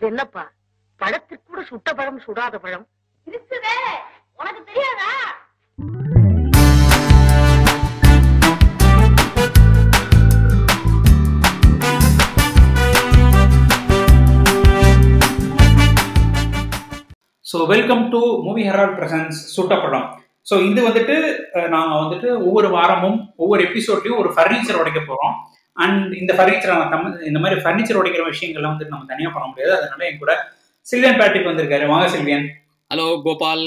அது என்னப்பா? பழத்திற்கு கூட சுட்ட பழம் சுடாத பழம். இருக்குதே உனக்கு தெரியாதா? So welcome to movie herald presents சுட்டப்படம் so இது வந்துட்டு நாங்கள் வந்துட்டு ஒவ்வொரு வாரமும் ஒவ்வொரு எபிசோட்லையும் ஒரு ஃபர்னிச்சர் உடைக்க போகிறோம் அண்ட் இந்த ஃபர்னிச்சர் நம்ம இந்த மாதிரி ஃபர்னிச்சர் உடைக்கிற விஷயங்கள்லாம் வந்துட்டு நம்ம தனியாக பண்ண முடியாது. அதனால என் கூட சில்வியன் பேட்ரிக் வந்திருக்காரு. வாங்க Sylvian hello Gopal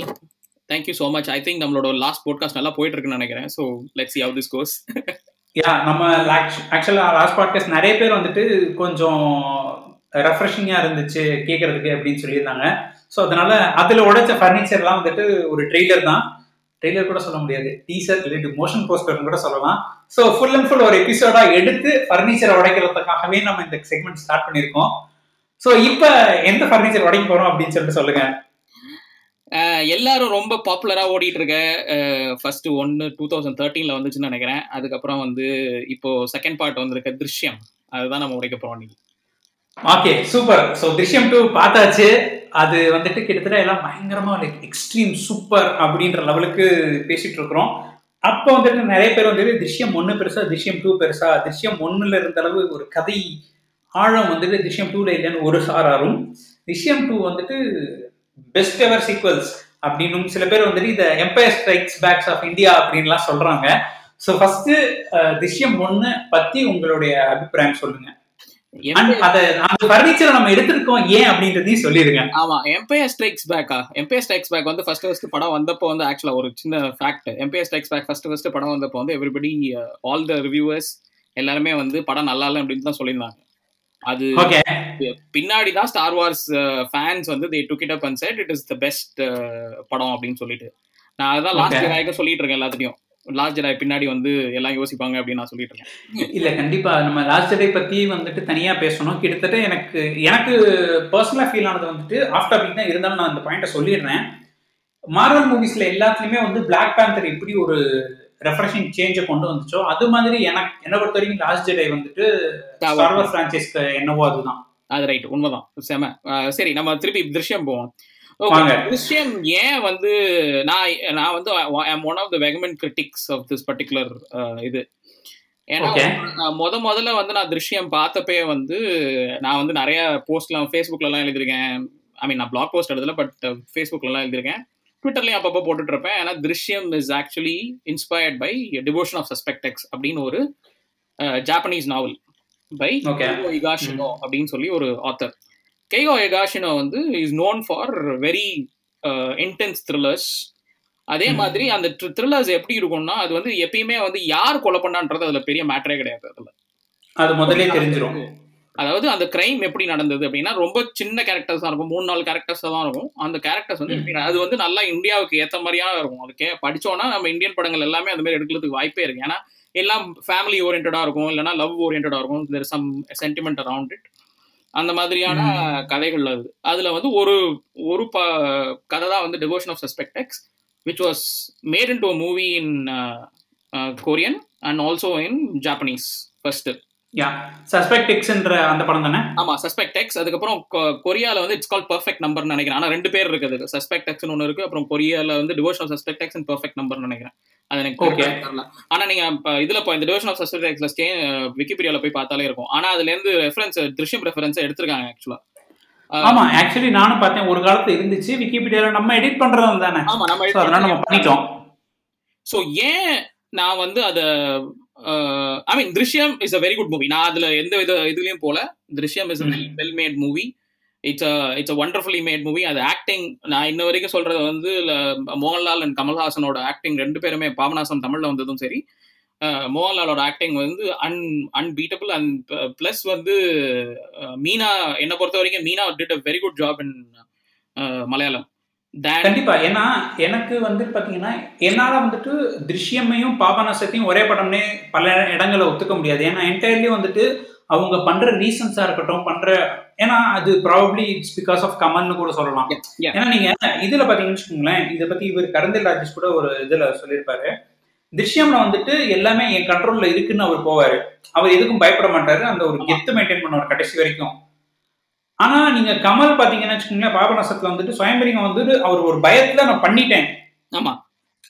thank you so much I think நம்மளோட லாஸ்ட் போட்காஸ்ட் நல்லா போயிட்டு இருக்குன்னு நினைக்கிறேன் so let's how this goes yeah நம்ம ஆக்சுவலாக லாஸ்ட் பாட்காஸ்ட் நிறைய பேர் வந்துட்டு கொஞ்சம் ரெஃப்ரெஷிங்காக இருந்துச்சு கேட்கறதுக்கு அப்படின்னு சொல்லியிருந்தாங்க. ஸோ அதனால அதில் உடைச்ச ஃபர்னிச்சர்லாம் வந்துட்டு ஒரு ட்ரெய்லர் தான். ட்ரெய்லர் கூட சொல்ல முடியாது. டீசர் இல்லாட்டி மோஷன் போஸ்டர்னு கூட சொல்லலாம். ஸோ ஃபுல் அண்ட் ஃபுல் ஒரு எபிசோடாக எடுத்து ஃபர்னிச்சரை உடைக்கிறதுக்காகவே நம்ம இந்த செக்மெண்ட் ஸ்டார்ட் பண்ணியிருக்கோம். ஸோ இப்போ எந்த ஃபர்னிச்சர் உடைக்க போகிறோம் அப்படின்னு சொல்லிட்டு சொல்லுங்க. எல்லாரும் ரொம்ப பாப்புலராக ஓடிட்டு இருக்க ஃபர்ஸ்ட் ஒன்று டூ தௌசண்ட் தேர்ட்டீனில் வந்துச்சுன்னு நினைக்கிறேன். அதுக்கப்புறம் வந்து இப்போ செகண்ட் பார்ட் வந்திருக்க திருஷ்யம். அதுதான் நம்ம உடைக்க போகிறோம் okay super so Drishyam two பார்த்தாச்சு. அது வந்துட்டு கிட்டத்தட்ட எல்லாம் பயங்கரமா லைக் எக்ஸ்ட்ரீம் சூப்பர் அப்படின்ற லெவலுக்கு பேசிட்டு இருக்கிறோம். அப்போ வந்துட்டு நிறைய பேர் வந்துட்டு திருஷ்யம் ஒன்று பெருசா திருஷ்யம் டூ பெருசா. திருஷ்யம் ஒன்னுல இருந்த அளவு ஒரு கதை ஆழம் வந்துட்டு திருஷ்யம் டூல இல்லைன்னு ஒரு சாராரும். திருஷ்யம் டூ வந்துட்டு பெஸ்ட் எவர் சீக்வல்ஸ் அப்படின்னும் சில பேர் வந்துட்டு இந்த empire strikes backs of India அப்படின்லாம் சொல்றாங்க. ஸோ ஃபர்ஸ்ட் திருஷ்யம் ஒன்று பத்தி உங்களுடைய அபிப்பிராயம் சொல்லுங்க. நம்ம எடுத்திருக்கோம் ஏன் அப்படின்றதையும் சொல்லிருங்க. ஆமா எம்பையர் ஸ்ட்ரைக்ஸ் பேக்கா எம்பையர் ஸ்ட்ரைக்ஸ் பேக் வந்து ஃபர்ஸ்ட் ஃபர்ஸ்ட் படம் வந்தப்போ வந்து ஆக்சுவலா ஒரு சின்ன fact empire strikes back first first படம் வந்தப்போ வந்து எவ்ரிபடி ஆல் த ரிவ்யூவர்ஸ் எல்லாருமே வந்து படம் நல்லா இல்லை அப்படின்னு தான் சொல்லியிருந்தாங்க. அது பின்னாடி தான் ஸ்டார் வார்ஸ் ஃபேன்ஸ் வந்து they took it up and said it is the best படம் அப்படின்னு சொல்லிட்டு. நான் அதான் லாஸ்ட் ஜெடாய்க்கு சொல்லிட்டு இருக்கேன் எல்லாத்தையும் லாஸ்ட் ஜெடாய் பின்னாடி வந்து எல்லாம் யோசிப்பாங்க அப்படின்னு நான் சொல்லிட்டு இருக்கேன். இல்ல கண்டிப்பா. நம்ம லாஸ்ட் ஜெடை பத்தி வந்துட்டு தனியா பேசணும். கிட்டத்தட்ட எனக்கு எனக்கு பர்சனலா ஃபீல் ஆனது வந்துட்டு ஆஃப் டாபிக் தான் இருந்தாலும் நான் இந்த பாயிண்ட சொல்லிடுறேன். மார்வல் மூவிஸ்ல எல்லாத்துலயுமே வந்து பிளாக் பேந்தர் எப்படி ஒரு ரெஃப்ரெஷிங் சேஞ்சை கொண்டு வந்துச்சோ அது மாதிரி எனக்கு என்ன பொறுத்த வரைக்கும் லாஸ்ட் ஜெடை வந்துட்டு ஃப்ரான்ச்சைஸ்க்கு என்னவோ அதுதான். அது ரைட் உண்மைதான். செம. சரி நம்ம திருப்பி திருஷ்யம் போவோம். விஷயம் ஏன் வந்து நான் நான் வந்து one of the vehement critics of this particular இது. ஏன்னா முத முதல்ல வந்து நான் திருஷ்யம் பார்த்தப்பே வந்து நான் வந்து நிறைய போஸ்ட்லாம் ஃபேஸ்புக்லலாம் எழுதியிருக்கேன். ஐ மீன் நான் பிளாக் போஸ்ட் எழுதல பட் ஃபேஸ்புக்லலாம் எழுதியிருக்கேன். ட்விட்டர்லையும் அப்பப்போ போட்டுட்டு இருப்பேன் ஏன்னா Drishyam is actually inspired by devotion of suspect x அப்படின்னு ஒரு ஜாப்பனீஸ் நாவல் பை இகாஷினோ அப்படின்னு சொல்லி ஒரு ஆத்தர் கெய்கோ எகாஷினோ வந்து is known for very intense thrillers அதே மாதிரி அந்த த்ரில்லர்ஸ் எப்படி இருக்கும்னா அது வந்து எப்பயுமே வந்து யார் கொலை பண்ணான்றது அதுல பெரிய மேட்டரே கிடையாது அதுல. அது முதல்ல தெரிஞ்சிடும் அதாவது அந்த கிரைம் எப்படி நடந்தது அப்படின்னா ரொம்ப சின்ன கேரக்டர்ஸ் தான் இருக்கும். மூணு நாலு கேரக்டர்ஸ் தான் இருக்கும். அந்த கேரக்டர்ஸ் வந்து அது வந்து நல்லா இந்தியாவுக்கு ஏற்ற மாதிரியா இருக்கும். அதுக்கே படிச்சோன்னா நம்ம இந்தியன் படங்கள் எல்லாமே அந்த மாதிரி எடுக்கிறதுக்கு வாய்ப்பே இருக்கு. ஏன்னா எல்லாம் ஃபேமிலி ஓரியன்டா இருக்கும். இல்லைன்னா லவ் ஓரியன்டா இருக்கும் there some sentiment around it அந்த மாதிரியான கதைகள் அது அதுல வந்து ஒரு ஒரு ப கதை தான் வந்து devotion of suspect x which was made in to movie in Korean and also in Japanese first yeah suspect எக்ஸ்ன்ற அந்த படம் தானே? ஆமா சஸ்பெக்ட் எக்ஸ் அதுக்கப்புறம் கொரியால வந்து இட்ஸ் கால் பெர்ஃபெக்ட் நம்பர் நினைக்கிறேன். ஆனா ரெண்டு பேர் இருக்குது. சஸ்பெக்ட் எக்ஸ் ஒன்று இருக்கு. அப்புறம் கொரியால வந்து devotion of suspect x and perfect number நினைக்கிறேன். அது எனக்கு தெரியல. ஆனா நீங்க இதுல இந்த டிவோஷன் ஆஃப் சஸ்பெக்ட் எக்ஸ்ல ஸ்டே விக்கிபீடியால போய் பார்த்தாலே இருக்கும். ஆனா அதுல இருந்து ரெஃபரன்ஸ் திருஷ்யம் ரெஃபரன்ஸ் எடுத்திருக்காங்க ஆக்சுவலா ஆமா ஆக்சுவலி நானும் பார்த்தேன். ஒரு காலத்துல இருந்துச்சு. விக்கிபீடியால நம்ம எடிட் பண்றது தானே. ஆமா நம்ம அதனால நம்ம பண்ணிட்டோம். சோ ஏன் நான் வந்து அத I mean Drishyam is a very good movie நான் அதுல எந்த வித இதுலயும் போல Drishyam is well made movie it's it's a wonderfully made movie அது ஆக்டிங் நான் இன்ன வரைக்கும் சொல்றது வந்து மோகன்லால் அண்ட் கமல்ஹாசனோட ஆக்டிங் ரெண்டு பேருமே பாபநாசம் தமிழ்ல வந்ததும் சரி. மோகன்லாலோட ஆக்டிங் வந்து அன் அன்பீட்டபிள் அண்ட் பிளஸ் வந்து மீனா என்னை பொறுத்த வரைக்கும் Meena did a very good job in Malayalam கண்டிப்பா. ஏன்னா எனக்கு வந்து பாத்தீங்கன்னா என்னால வந்துட்டு திருஷ்யமையும் பாபநாசத்தையும் ஒரே படம்னே பல இடங்களை ஒத்துக்க முடியாது. ஏன்னா என்டையர்லி வந்துட்டு அவங்க பண்ற ரீசன்ஸா இருக்கட்டும் பண்ற ஏன்னா அது ப்ராபப்ளி இட்ஸ் பிகாஸ் ஆஃப் கமல்னு கூட சொல்லலாம். ஏன்னா நீங்க இதுல பாத்தீங்கன்னு வச்சுக்கோங்களேன் இதை பத்தி இவர் கரந்தில் ராஜேஷ் கூட ஒரு இதுல சொல்லியிருப்பாரு. திருஷ்யம்ல வந்துட்டு எல்லாமே என் கண்ட்ரோல்ல இருக்குன்னு அவர் போவாரு. அவர் எதுக்கும் பயப்பட மாட்டாரு. அந்த ஒரு கெத்து மெயின்டைன் பண்ணுவார் கடைசி வரைக்கும். ஆனா நீங்க கமல் பாத்தீங்கன்னு வச்சுக்கோங்களேன் பாபநாசத்துல வந்துட்டு சுயம்பரிங்க வந்துட்டு அவர் ஒரு பயத்துல நான் பண்ணிட்டேன். ஆமா.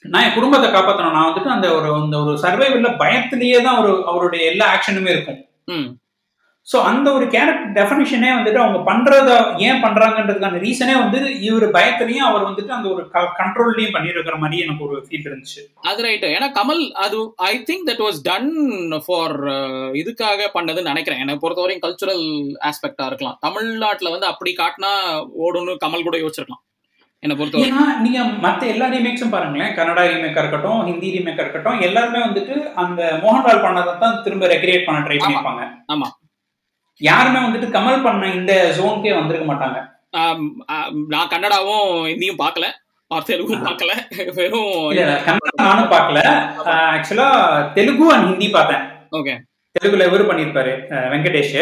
நான் என் குடும்பத்தை காப்பாத்தணும். நான் வந்துட்டு அந்த ஒரு அந்த ஒரு சர்வைவல்ல பயத்திலேயே தான் ஒரு அவருடைய எல்லா ஆக்ஷனுமே இருக்கும். ஸோ அந்த ஒரு கேரக்டர் டெஃபினிஷனே வந்துட்டு அவங்க பண்றத ஏன் பண்றாங்கன்றதுக்கான ரீசனே வந்து இவர் பயத்துலயும் அவர் வந்துட்டு அந்த ஒரு கண்ட்ரோல்லையும் பண்ணிருக்கிற மாதிரி எனக்கு ஒரு ஃபீல் இருந்துச்சு. அது ரைட்டு ஏன்னா கமல் அது I think that was done for இதுக்காக பண்ணதுன்னு நினைக்கிறேன். எனக்கு பொறுத்தவரையும் கல்ச்சுரல் ஆஸ்பெக்டா இருக்கலாம். தமிழ்நாட்டுல வந்து அப்படி காட்டினா ஓடுன்னு கமல் கூட யோசிச்சிருக்கலாம். என்னை பொறுத்தவரை. ஏன்னா நீங்க மத்த எல்லா ரீமேக்ஸும் பாருங்களேன். கன்னடா ரீமேக்கா இருக்கட்டும் ஹிந்தி ரீமேக்கா இருக்கட்டும் எல்லாருமே வந்துட்டு அந்த மோகன்லால் பண்ணதை தான் திரும்ப ரெக்ரியேட் பண்ண ட்ரை பண்ணிருப்பாங்க. ஆமா. யாருமே வந்துட்டு கமல் பண்ண இந்த ஜோனுக்கே வந்திருக்க மாட்டாங்க. நான் கன்னடாவும் ஹிந்தியும் பார்க்கல. தெலுங்கும் பார்க்கல. வெறும் நானும் பார்க்கல. ஆக்சுவலா தெலுங்கு அண்ட் ஹிந்தி பார்த்தேன். ஓகே தெலுங்குல இவரு பண்ணிருப்பாரு வெங்கடேஷ்.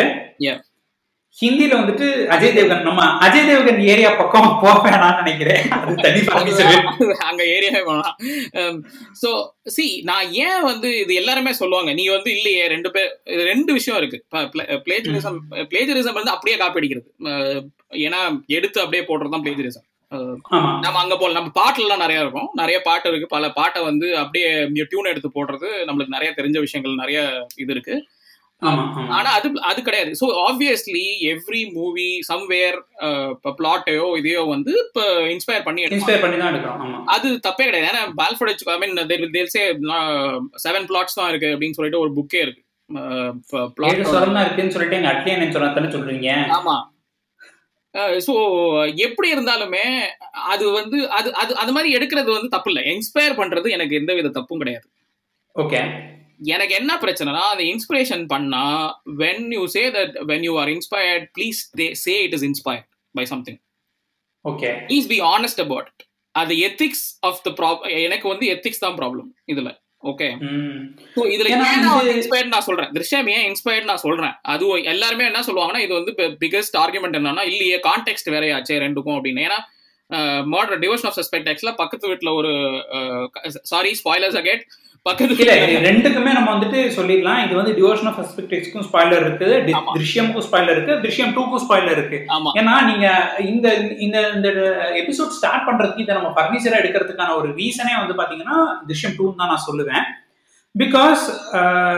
ஹிந்தில வந்துட்டு அஜய் தேவ்கன் நம்ம அஜய் தேவ்கன் ஏரியா பக்கம் போக வேணாம்னு நினைக்கிறேன். அது தனி பர்மிஷன் அங்க ஏரியாவே வேணாம் சோ சி நான் ஏன் வந்து இது எல்லாருமே சொல்லுவாங்க நீ வந்து இல்லையே ரெண்டு பேர் ரெண்டு விஷயம் இருக்கு. பிளேஜரிசம் பிளேஜரிசம் வந்து அப்படியே காப்பி அடிக்கிறது அஹ், ஏன்னா எடுத்து அப்படியே போடுறது தான் பிளேஜரிசம் நம்ம அங்க போல நம்ம பாட்டுலாம் நிறைய இருக்கும். நிறைய பாட்டு இருக்கு. பல பாட்டை வந்து அப்படியே டியூன் எடுத்து போடுறது நம்மளுக்கு நிறைய தெரிஞ்ச விஷயங்கள் நிறைய இது இருக்கு. ஆனா அது அது கிடையாது. So obviously every movie somewhere இப்போ பிளாட்டையோ இதையோ வந்து இப்போ இன்ஸ்பயர் பண்ணி. இன்ஸ்பயர் பண்ணி தான் எடுக்கிறோம் அது தப்பே கிடையாது. ஏன்னா பால்ஃபோர்ட் ஐ மீன் தேல்சே செவன் பிளாட்ஸ் தான் இருக்கு அப்படின்னு சொல்லிட்டு ஒரு புக்கே இருக்கு. தான் இருக்குன்னு சொல்லிட்டு எங்க அட்லியன் சொல்றீங்க? ஆமா. ஸோ எப்படி இருந்தாலுமே அது வந்து அது அது அது மாதிரி எடுக்கிறது வந்து தப்பு இல்லை இன்ஸ்பயர் பண்றது எனக்கு எந்த வித தப்பும் கிடையாது. ஓகே எனக்கு என்ன பிரச்சனைனா அந்த இன்ஸ்பிரேஷன் பண்ணா when you say that when you are inspired please say it is inspired by something okay please be honest about அது எத்திக்ஸ் ஆஃப் த ப்ராப் எனக்கு வந்து எத்திக்ஸ் தான் ப்ராப்ளம் இதுல. ஓகே ஸோ இதுல இன்ஸ்பயர்ட் நான் சொல்றேன்? திருஷ்யம் ஏன் இன்ஸ்பயர்ட் நான் சொல்றேன்? அது எல்லாருமே என்ன சொல்லுவாங்கன்னா இது வந்து பிகஸ்ட் ஆர்குமெண்ட் என்னன்னா இல்லையே கான்டெக்ட் வேறையாச்சே ரெண்டுக்கும் அப்படின்னு. ஏன்னா மர்டர் டிவோஷன் ஆஃப் சஸ்பெக்ட் ஆக்சுவலா பக்கத்து வீட்டுல ஒரு சாரி ஸ்பாய்லர்ஸ் அகேட் பக்கத்து இல்ல வீட்டுல இது ரெண்டுக்குமே நம்ம வந்துட்டு சொல்லிடலாம். இது வந்து டிவோஷன் ஆஃப் எக்ஸ்க்கும் ஸ்பாய்லர் இருக்கு தி- ஆமா. திருஷ்யமுக்கும் ஸ்பாய்லர் இருக்கு. திருஷ்யம் டூக்கும் ஸ்பாய்லர் இருக்கு ஏன்னா நீங்க இந்த இந்த இந்த எபிசோட் ஸ்டார்ட் பண்றதுக்கு இதை நம்ம ஃபர்னிச்சரா எடுக்கிறதுக்கான ஒரு ரீசனே வந்து பாத்தீங்கன்னா திருஷ்யம் டூ தான் நான் சொல்லுவேன். பிகாஸ்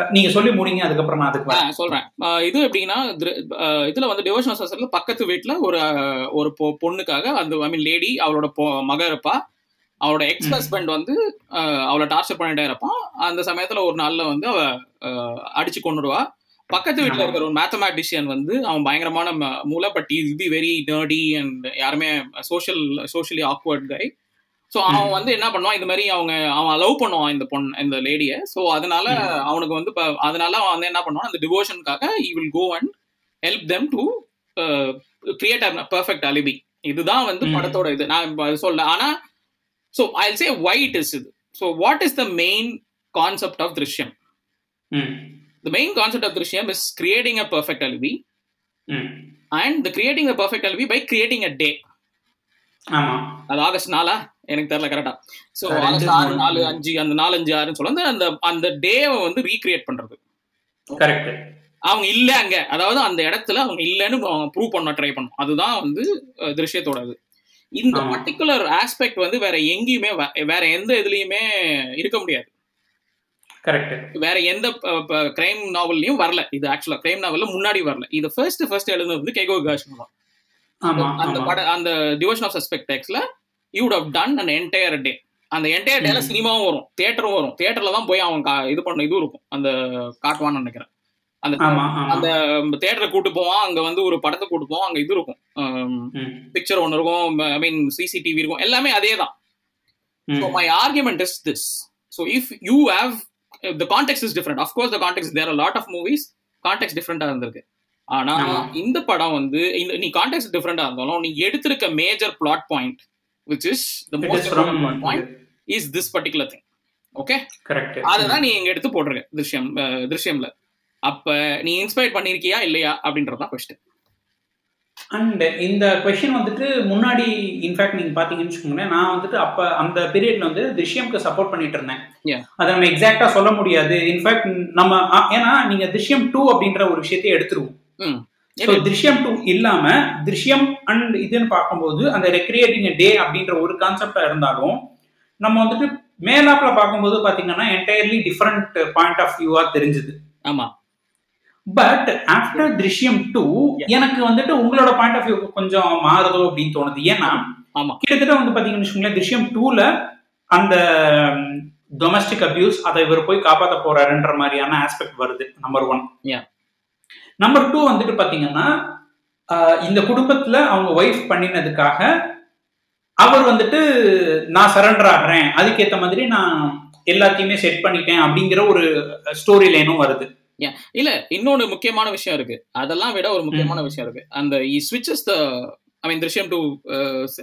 நீங்க சொல்லி முடிங்க அதுக்கப்புறம் நான் அதுக்கு ஆ, சொல்றேன். இது எப்படின்னா இதுல வந்து டிவோஷனல் பக்கத்து வீட்டுல ஒரு ஒரு பொண்ணுக்காக அந்த ஐ மீன் லேடி அவளோட மக இருப்பா அவளோட எக்ஸ். ஹஸ்பண்ட் வந்து அவளை டார்ச்சர் பண்ணிட்டே இருப்பான். அந்த சமயத்துல ஒரு நாள்ல வந்து அவ அடிச்சு கொண்டுடுவா பக்கத்து வீட்டுல. இருக்கிற ஒரு மேத்தமேட்டிஷியன் வந்து அவன் பயங்கரமான மூளை but is be very nerdy and யாருமே social socially awkward guy so அவன் வந்து என்ன பண்ணுவான்? இந்த மாதிரி அவங்க அவன் லவ் பண்ணுவான் இந்த பொண்ணு இந்த லேடியை ஸோ அதனால அவனுக்கு வந்து இப்ப அதனால அவன் வந்து என்ன பண்ணுவான்? அந்த டிவோஷனுக்காக he will go and help them to create a perfect alibi இதுதான் வந்து. படத்தோட இது. நான் சொல்ல ஆனா so I say white is இது. So what is the main concept of Drishyam the main concept of Drishyam is creating a perfect alibi hmm and the creating a perfect alibi by creating a day ஆமா. அது August நாளா? எனக்கு தெரியல கரெக்டா so August ஆறு. நாலு அஞ்சு அந்த நாலு அஞ்சு ஆறுன்னு சொல்ல அந்த- அந்த டேவை வந்து ரீக்ரியேட் பண்றது. கரெக்ட் அவங்க இல்ல அங்க. அதாவது அந்த இடத்துல அவங்க இல்லைன்னு அவங்க ப்ரூவ் பண்ண ட்ரை பண்ணும். அதுதான் வந்து அஹ், திருஷ்யத்தோட இது இந்த. பர்டிகுலர் ஆஸ்பெக்ட் வந்து வேற எங்கேயுமே வேற எந்த இதுலயுமே இருக்க முடியாது. கரெக்ட் வேற எந்த கிரைம் நாவல்லையும் வரல. இது ஆக்சுவலா கிரைம் நாவல்ல முன்னாடி வரல. இது ஃபர்ஸ்ட் ஃபர்ஸ்ட் எழுதுனது வந்து கேகோ காஷ்மா அந்த பட அந்த devotion of suspect டெக்ஸ்ல you would have done an entire day அந்த என்டையர் டேல. சினிமாவும் வரும் தியேட்டரும் வரும். தியேட்டர்ல தான் போய் அவன் இது பண்ண இது இருக்கும். அந்த காட்டுவான்னு நினைக்கிறேன். அந்த அந்த தியேட்டரை கூட்டு போவான் அங்க வந்து ஒரு படத்தை கூட்டு போவான் அங்க இது இருக்கும். பிக்சர் ஒன்று இருக்கும். ஐ மீன் சிசிடிவி இருக்கும். எல்லாமே அதே தான் so hmm argument is this so if you have the context is different of course the context there lot of movies context டிஃப்ரெண்டா இருந்திருக்கு. ஆனா. இந்த படம் வந்து இந்த நீ கான்டெக்ட் டிஃப்ரெண்டா இருந்தாலும் நீ எடுத்திருக்க major plot point which is the most from point is this particular thing okay correct அதுதான் நீ இங்க எடுத்து போடுறீங்க திருஷ்யம் திருஷ்யம்ல. அப்ப நீ இன்ஸ்பயர் பண்ணிருக்கியா இல்லையா அப்படின்றதான் கொஸ்டின் அண்ட் இந்த கொஷின் வந்துட்டு முன்னாடி இன்ஃபேக்ட் நீங்க பாத்தீங்கன்னு வச்சுக்கோங்களேன் நான் வந்துட்டு அப்ப அந்த பீரியட்ல வந்து திருஷ்யம்க்கு சப்போர்ட் பண்ணிட்டு இருந்தேன். அதை நம்ம எக்ஸாக்டா சொல்ல முடியாது. இன்ஃபேக்ட் நம்ம ஏன்னா நீங்க திருஷ்யம் டூ அப்படின்ற ஒரு விஷயத்தையே எடுத்துருவோம். திருஷ்யம் டூ இல்லாம திருஷ்யம் அண்ட் இதுன்னு பார்க்கும்போது அந்த ரெக்ரியேட்டிங் டே அப்படின்ற ஒரு கான்செப்டா இருந்தாலும் நம்ம வந்துட்டு மேலாப்ல பார்க்கும்போது பாத்தீங்கன்னா என்டையர்லி டிஃப்ரெண்ட் பாயிண்ட் ஆஃப் வியூவா தெரிஞ்சுது. ஆமா. பட் ஆஃப்டர் திருஷ்யம் டூ எனக்கு வந்துட்டு உங்களோட பாயிண்ட் ஆஃப் வியூ கொஞ்சம் மாறுதோ அப்படின்னு தோணுது. ஏன்னா ஆமா. கிட்டத்தட்ட வந்து பாத்தீங்கன்னு வச்சுக்கோங்களேன் திருஷ்யம் டூல அந்த டொமஸ்டிக் அபியூஸ் அதை இவர் போய் காப்பாத்த போறாருன்ற மாதிரியான ஆஸ்பெக்ட் வருது நம்பர் ஒன். நம்பர் டூ வந்துட்டு பாத்தீங்கன்னா இந்த குடும்பத்துல அவங்க ஒய்ஃப் பண்ணினதுக்காக அவர் வந்துட்டு நான் சரண்டர் ஆகிறேன். அதுக்கேத்த மாதிரி நான் எல்லாத்தையுமே செட் பண்ணிட்டேன். அப்படிங்கிற ஒரு ஸ்டோரி லைனும் வருது. இல்ல இன்னொன்னு முக்கியமான விஷயம் இருக்கு. அதெல்லாம் விட ஒரு முக்கியமான விஷயம் இருக்கு. அந்த ஸ்விட்சஸ் த ஐ மீன் திருஷ்யம் டூ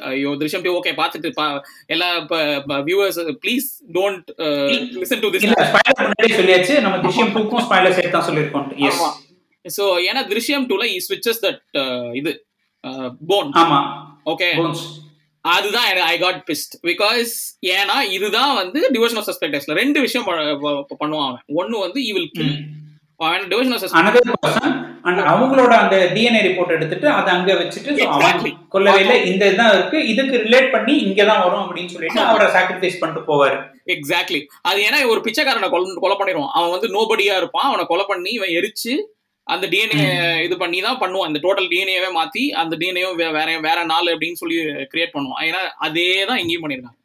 ஐயோ திருஷ்யம் டூ ஓகே பார்த்துட்டு பா- எல்லா viewers please don't listen to this சொல்லியாச்சு. நம்ம திருஷ்யம் டூக்கும் ஸ்பாய்லர் சேர்த்து தான் சொல்லியிருக்கோம். சோ ஏன்னா திருஷ்யம் டூல இ ஸ்விட்சஸ் தட் இது போன் ஆமா. ஓகே அதுதான் ஐ காட் பிஸ்ட் பிகாஸ் ஏன்னா இதுதான் வந்து டிவோஷன் ஆஃப் சஸ்பெக்டர்ஸ்ல ரெண்டு விஷயம் பண்ணுவான் அவன். ஒன்னு வந்து ஈ வில் கில் அவன் devotion of another person and அவங்களோட அந்த டிஎன்ஏ ரிப்போர்ட் எடுத்துட்டு அதை அங்க வச்சுட்டு. கொல்லவே இல்லை இந்த இதுதான் இருக்கு. இதுக்கு ரிலேட் பண்ணி இங்க தான் வரும் அப்படின்னு சொல்லிட்டு அவரை சாக்ரிஃபைஸ் பண்ணிட்டு போவாரு. எக்ஸாக்ட்லி அது ஏன்னா ஒரு பிச்சைக்காரனை கொலை கொலை பண்ணிடுவான். அவன் வந்து நோபடியா இருப்பான். அவனை கொலை பண்ணி இவன் எரிச்சு அந்த டிஎன்ஏ இது பண்ணி தான் பண்ணுவான். அந்த டோட்டல் டிஎன்ஏவே மாத்தி அந்த டிஎன்ஏவும் வேற வேற நாள் அப்படின்னு சொல்லி கிரியேட் பண்ணுவான். ஏன்னா அதே தான் இங்கேயும் பண்ணிருக்காங்க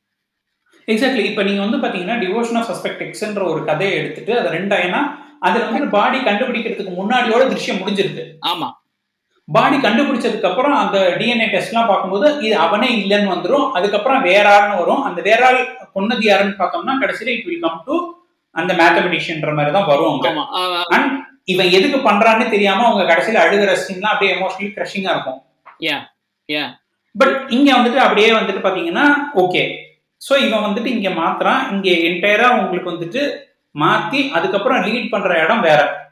எக்ஸாக்ட்லி இப்போ நீங்க வந்து பாத்தீங்கன்னா டிவோஷன் ஆஃப் சஸ்பெக்ட் எக்ஸ்ன்ற ஒரு கதையை எடுத்துட்டு அதை ரெண்டாயினா அதுல வந்து பாடி கண்டுபிடிக்கிறதுக்கு முன்னாடியோட திருஷ்யம் முடிஞ்சிருது. ஆமா. பாடி கண்டுபிடிச்சதுக்கு அப்புறம் அந்த டிஎன்ஏ டெஸ்ட்லாம் பார்க்கும்போது இது அவனே இல்லைன்னு வந்துரும். அதுக்கப்புறம் வேற ஆள்னு வரும். அந்த வேற ஆள் கொன்னது யாருன்னு பார்த்தோம்னா கடைசியில இட் வில் கம் டு அந்த மேத்தமெட்டிஷியன்ற மாதிரி தான் வரும் அண்ட் இவன் எதுக்கு பண்றான்னு தெரியாம அவங்க கடைசியில அழுகிற சீன்லாம் அப்படியே எமோஷனலி கிரஷிங்கா இருக்கும். பட் இங்க வந்துட்டு அப்படியே வந்துட்டு பாத்தீங்கன்னா ஓகே சோ இவன் வந்துட்டு இங்க மாத்துறான். இங்க என்டையரா உங்களுக்கு வந்துட்டு மாத்தி அதுக்கப்புறம் லீட் பண்ற இடம் வேற.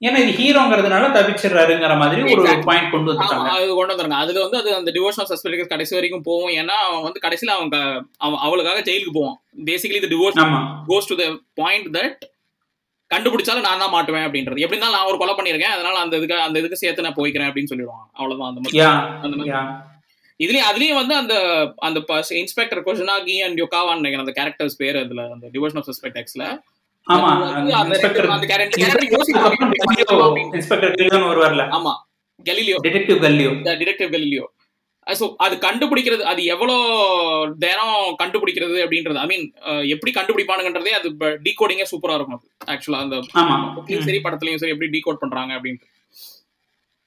ஏன்னா இது ஹீரோங்கிறதுனால தப்பிச்சிடுறாருங்கிற மாதிரி ஒரு. பாயிண்ட் கொண்டு வந்துட்டாங்க. அது கொண்டு வந்துருங்க அதுல வந்து அது அந்த ஆஃப் சஸ்பெக்ட் கடைசி வரைக்கும் போகும். ஏன்னா அவன் வந்து கடைசியில அவன் க- அவன் அவளுக்காக ஜெயிலுக்கு போவான். பேசிக்கலி இந்த divorce goes to the point that கண்டுபிடிச்சாலும் நான் தான் மாட்டுவேன் அப்படின்றது. எப்படி இருந்தாலும் நான் ஒரு கொலை பண்ணிருக்கேன் அதனால அந்த இதுக்கு அந்த இதுக்கு சேர்த்து நான் போய்க்கிறேன் அப்படின்னு சொல்லிடுவான். அவ்வளவுதான். அந்த மாதிரி. இதுலயும் அதுலயும் வந்து அந்த அந்த இன்ஸ்பெக்டர் கொஷனாகி அண்ட் யோகாவான் நினைக்கிறேன் அந்த கேரக்டர்ஸ் பேர் அதுல அந்த டிவோஷன் ஆஃப் சஸ்பெக்ட் எக்ஸ்ல ஆமா Galileo detective Galileo detective Galileo so அது கண்டுபிடிக்கிறது அது எவ்வளோ நேரம் கண்டுபிடிக்கிறது அப்படின்றது ஐ மீன் எப்படி கண்டுபிடிப்பானுங்கன்றதே அது டீகோடிங்கே சூப்பரா இருக்கும் அது ஆக்சுவலா அந்த சரி படத்துலயும் சரி எப்படி டீகோட் பண்றாங்க அப்படின்ட்டு.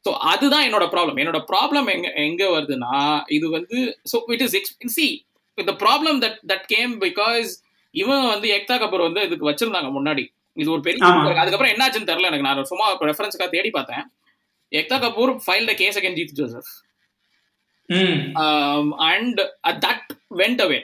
ஸோ அதுதான் என்னோட ப்ராப்ளம் என்னோட ப்ராப்ளம் எங்க எங்க வருதுன்னா இது வந்து ஸோ இட் இஸ் சி இந்த problem that that came because இவன் வந்து எக்தா கபூர் வந்து இதுக்கு வச்சிருந்தாங்க முன்னாடி. இது ஒரு பெரிய. அதுக்கப்புறம் என்னாச்சுன்னு தெரியல எனக்கு. நான் சும்மா ரெஃபரன்ஸ்க்காக தேடி பார்த்தேன். Ekta Kapoor filed case against Jeethu Joseph and that went away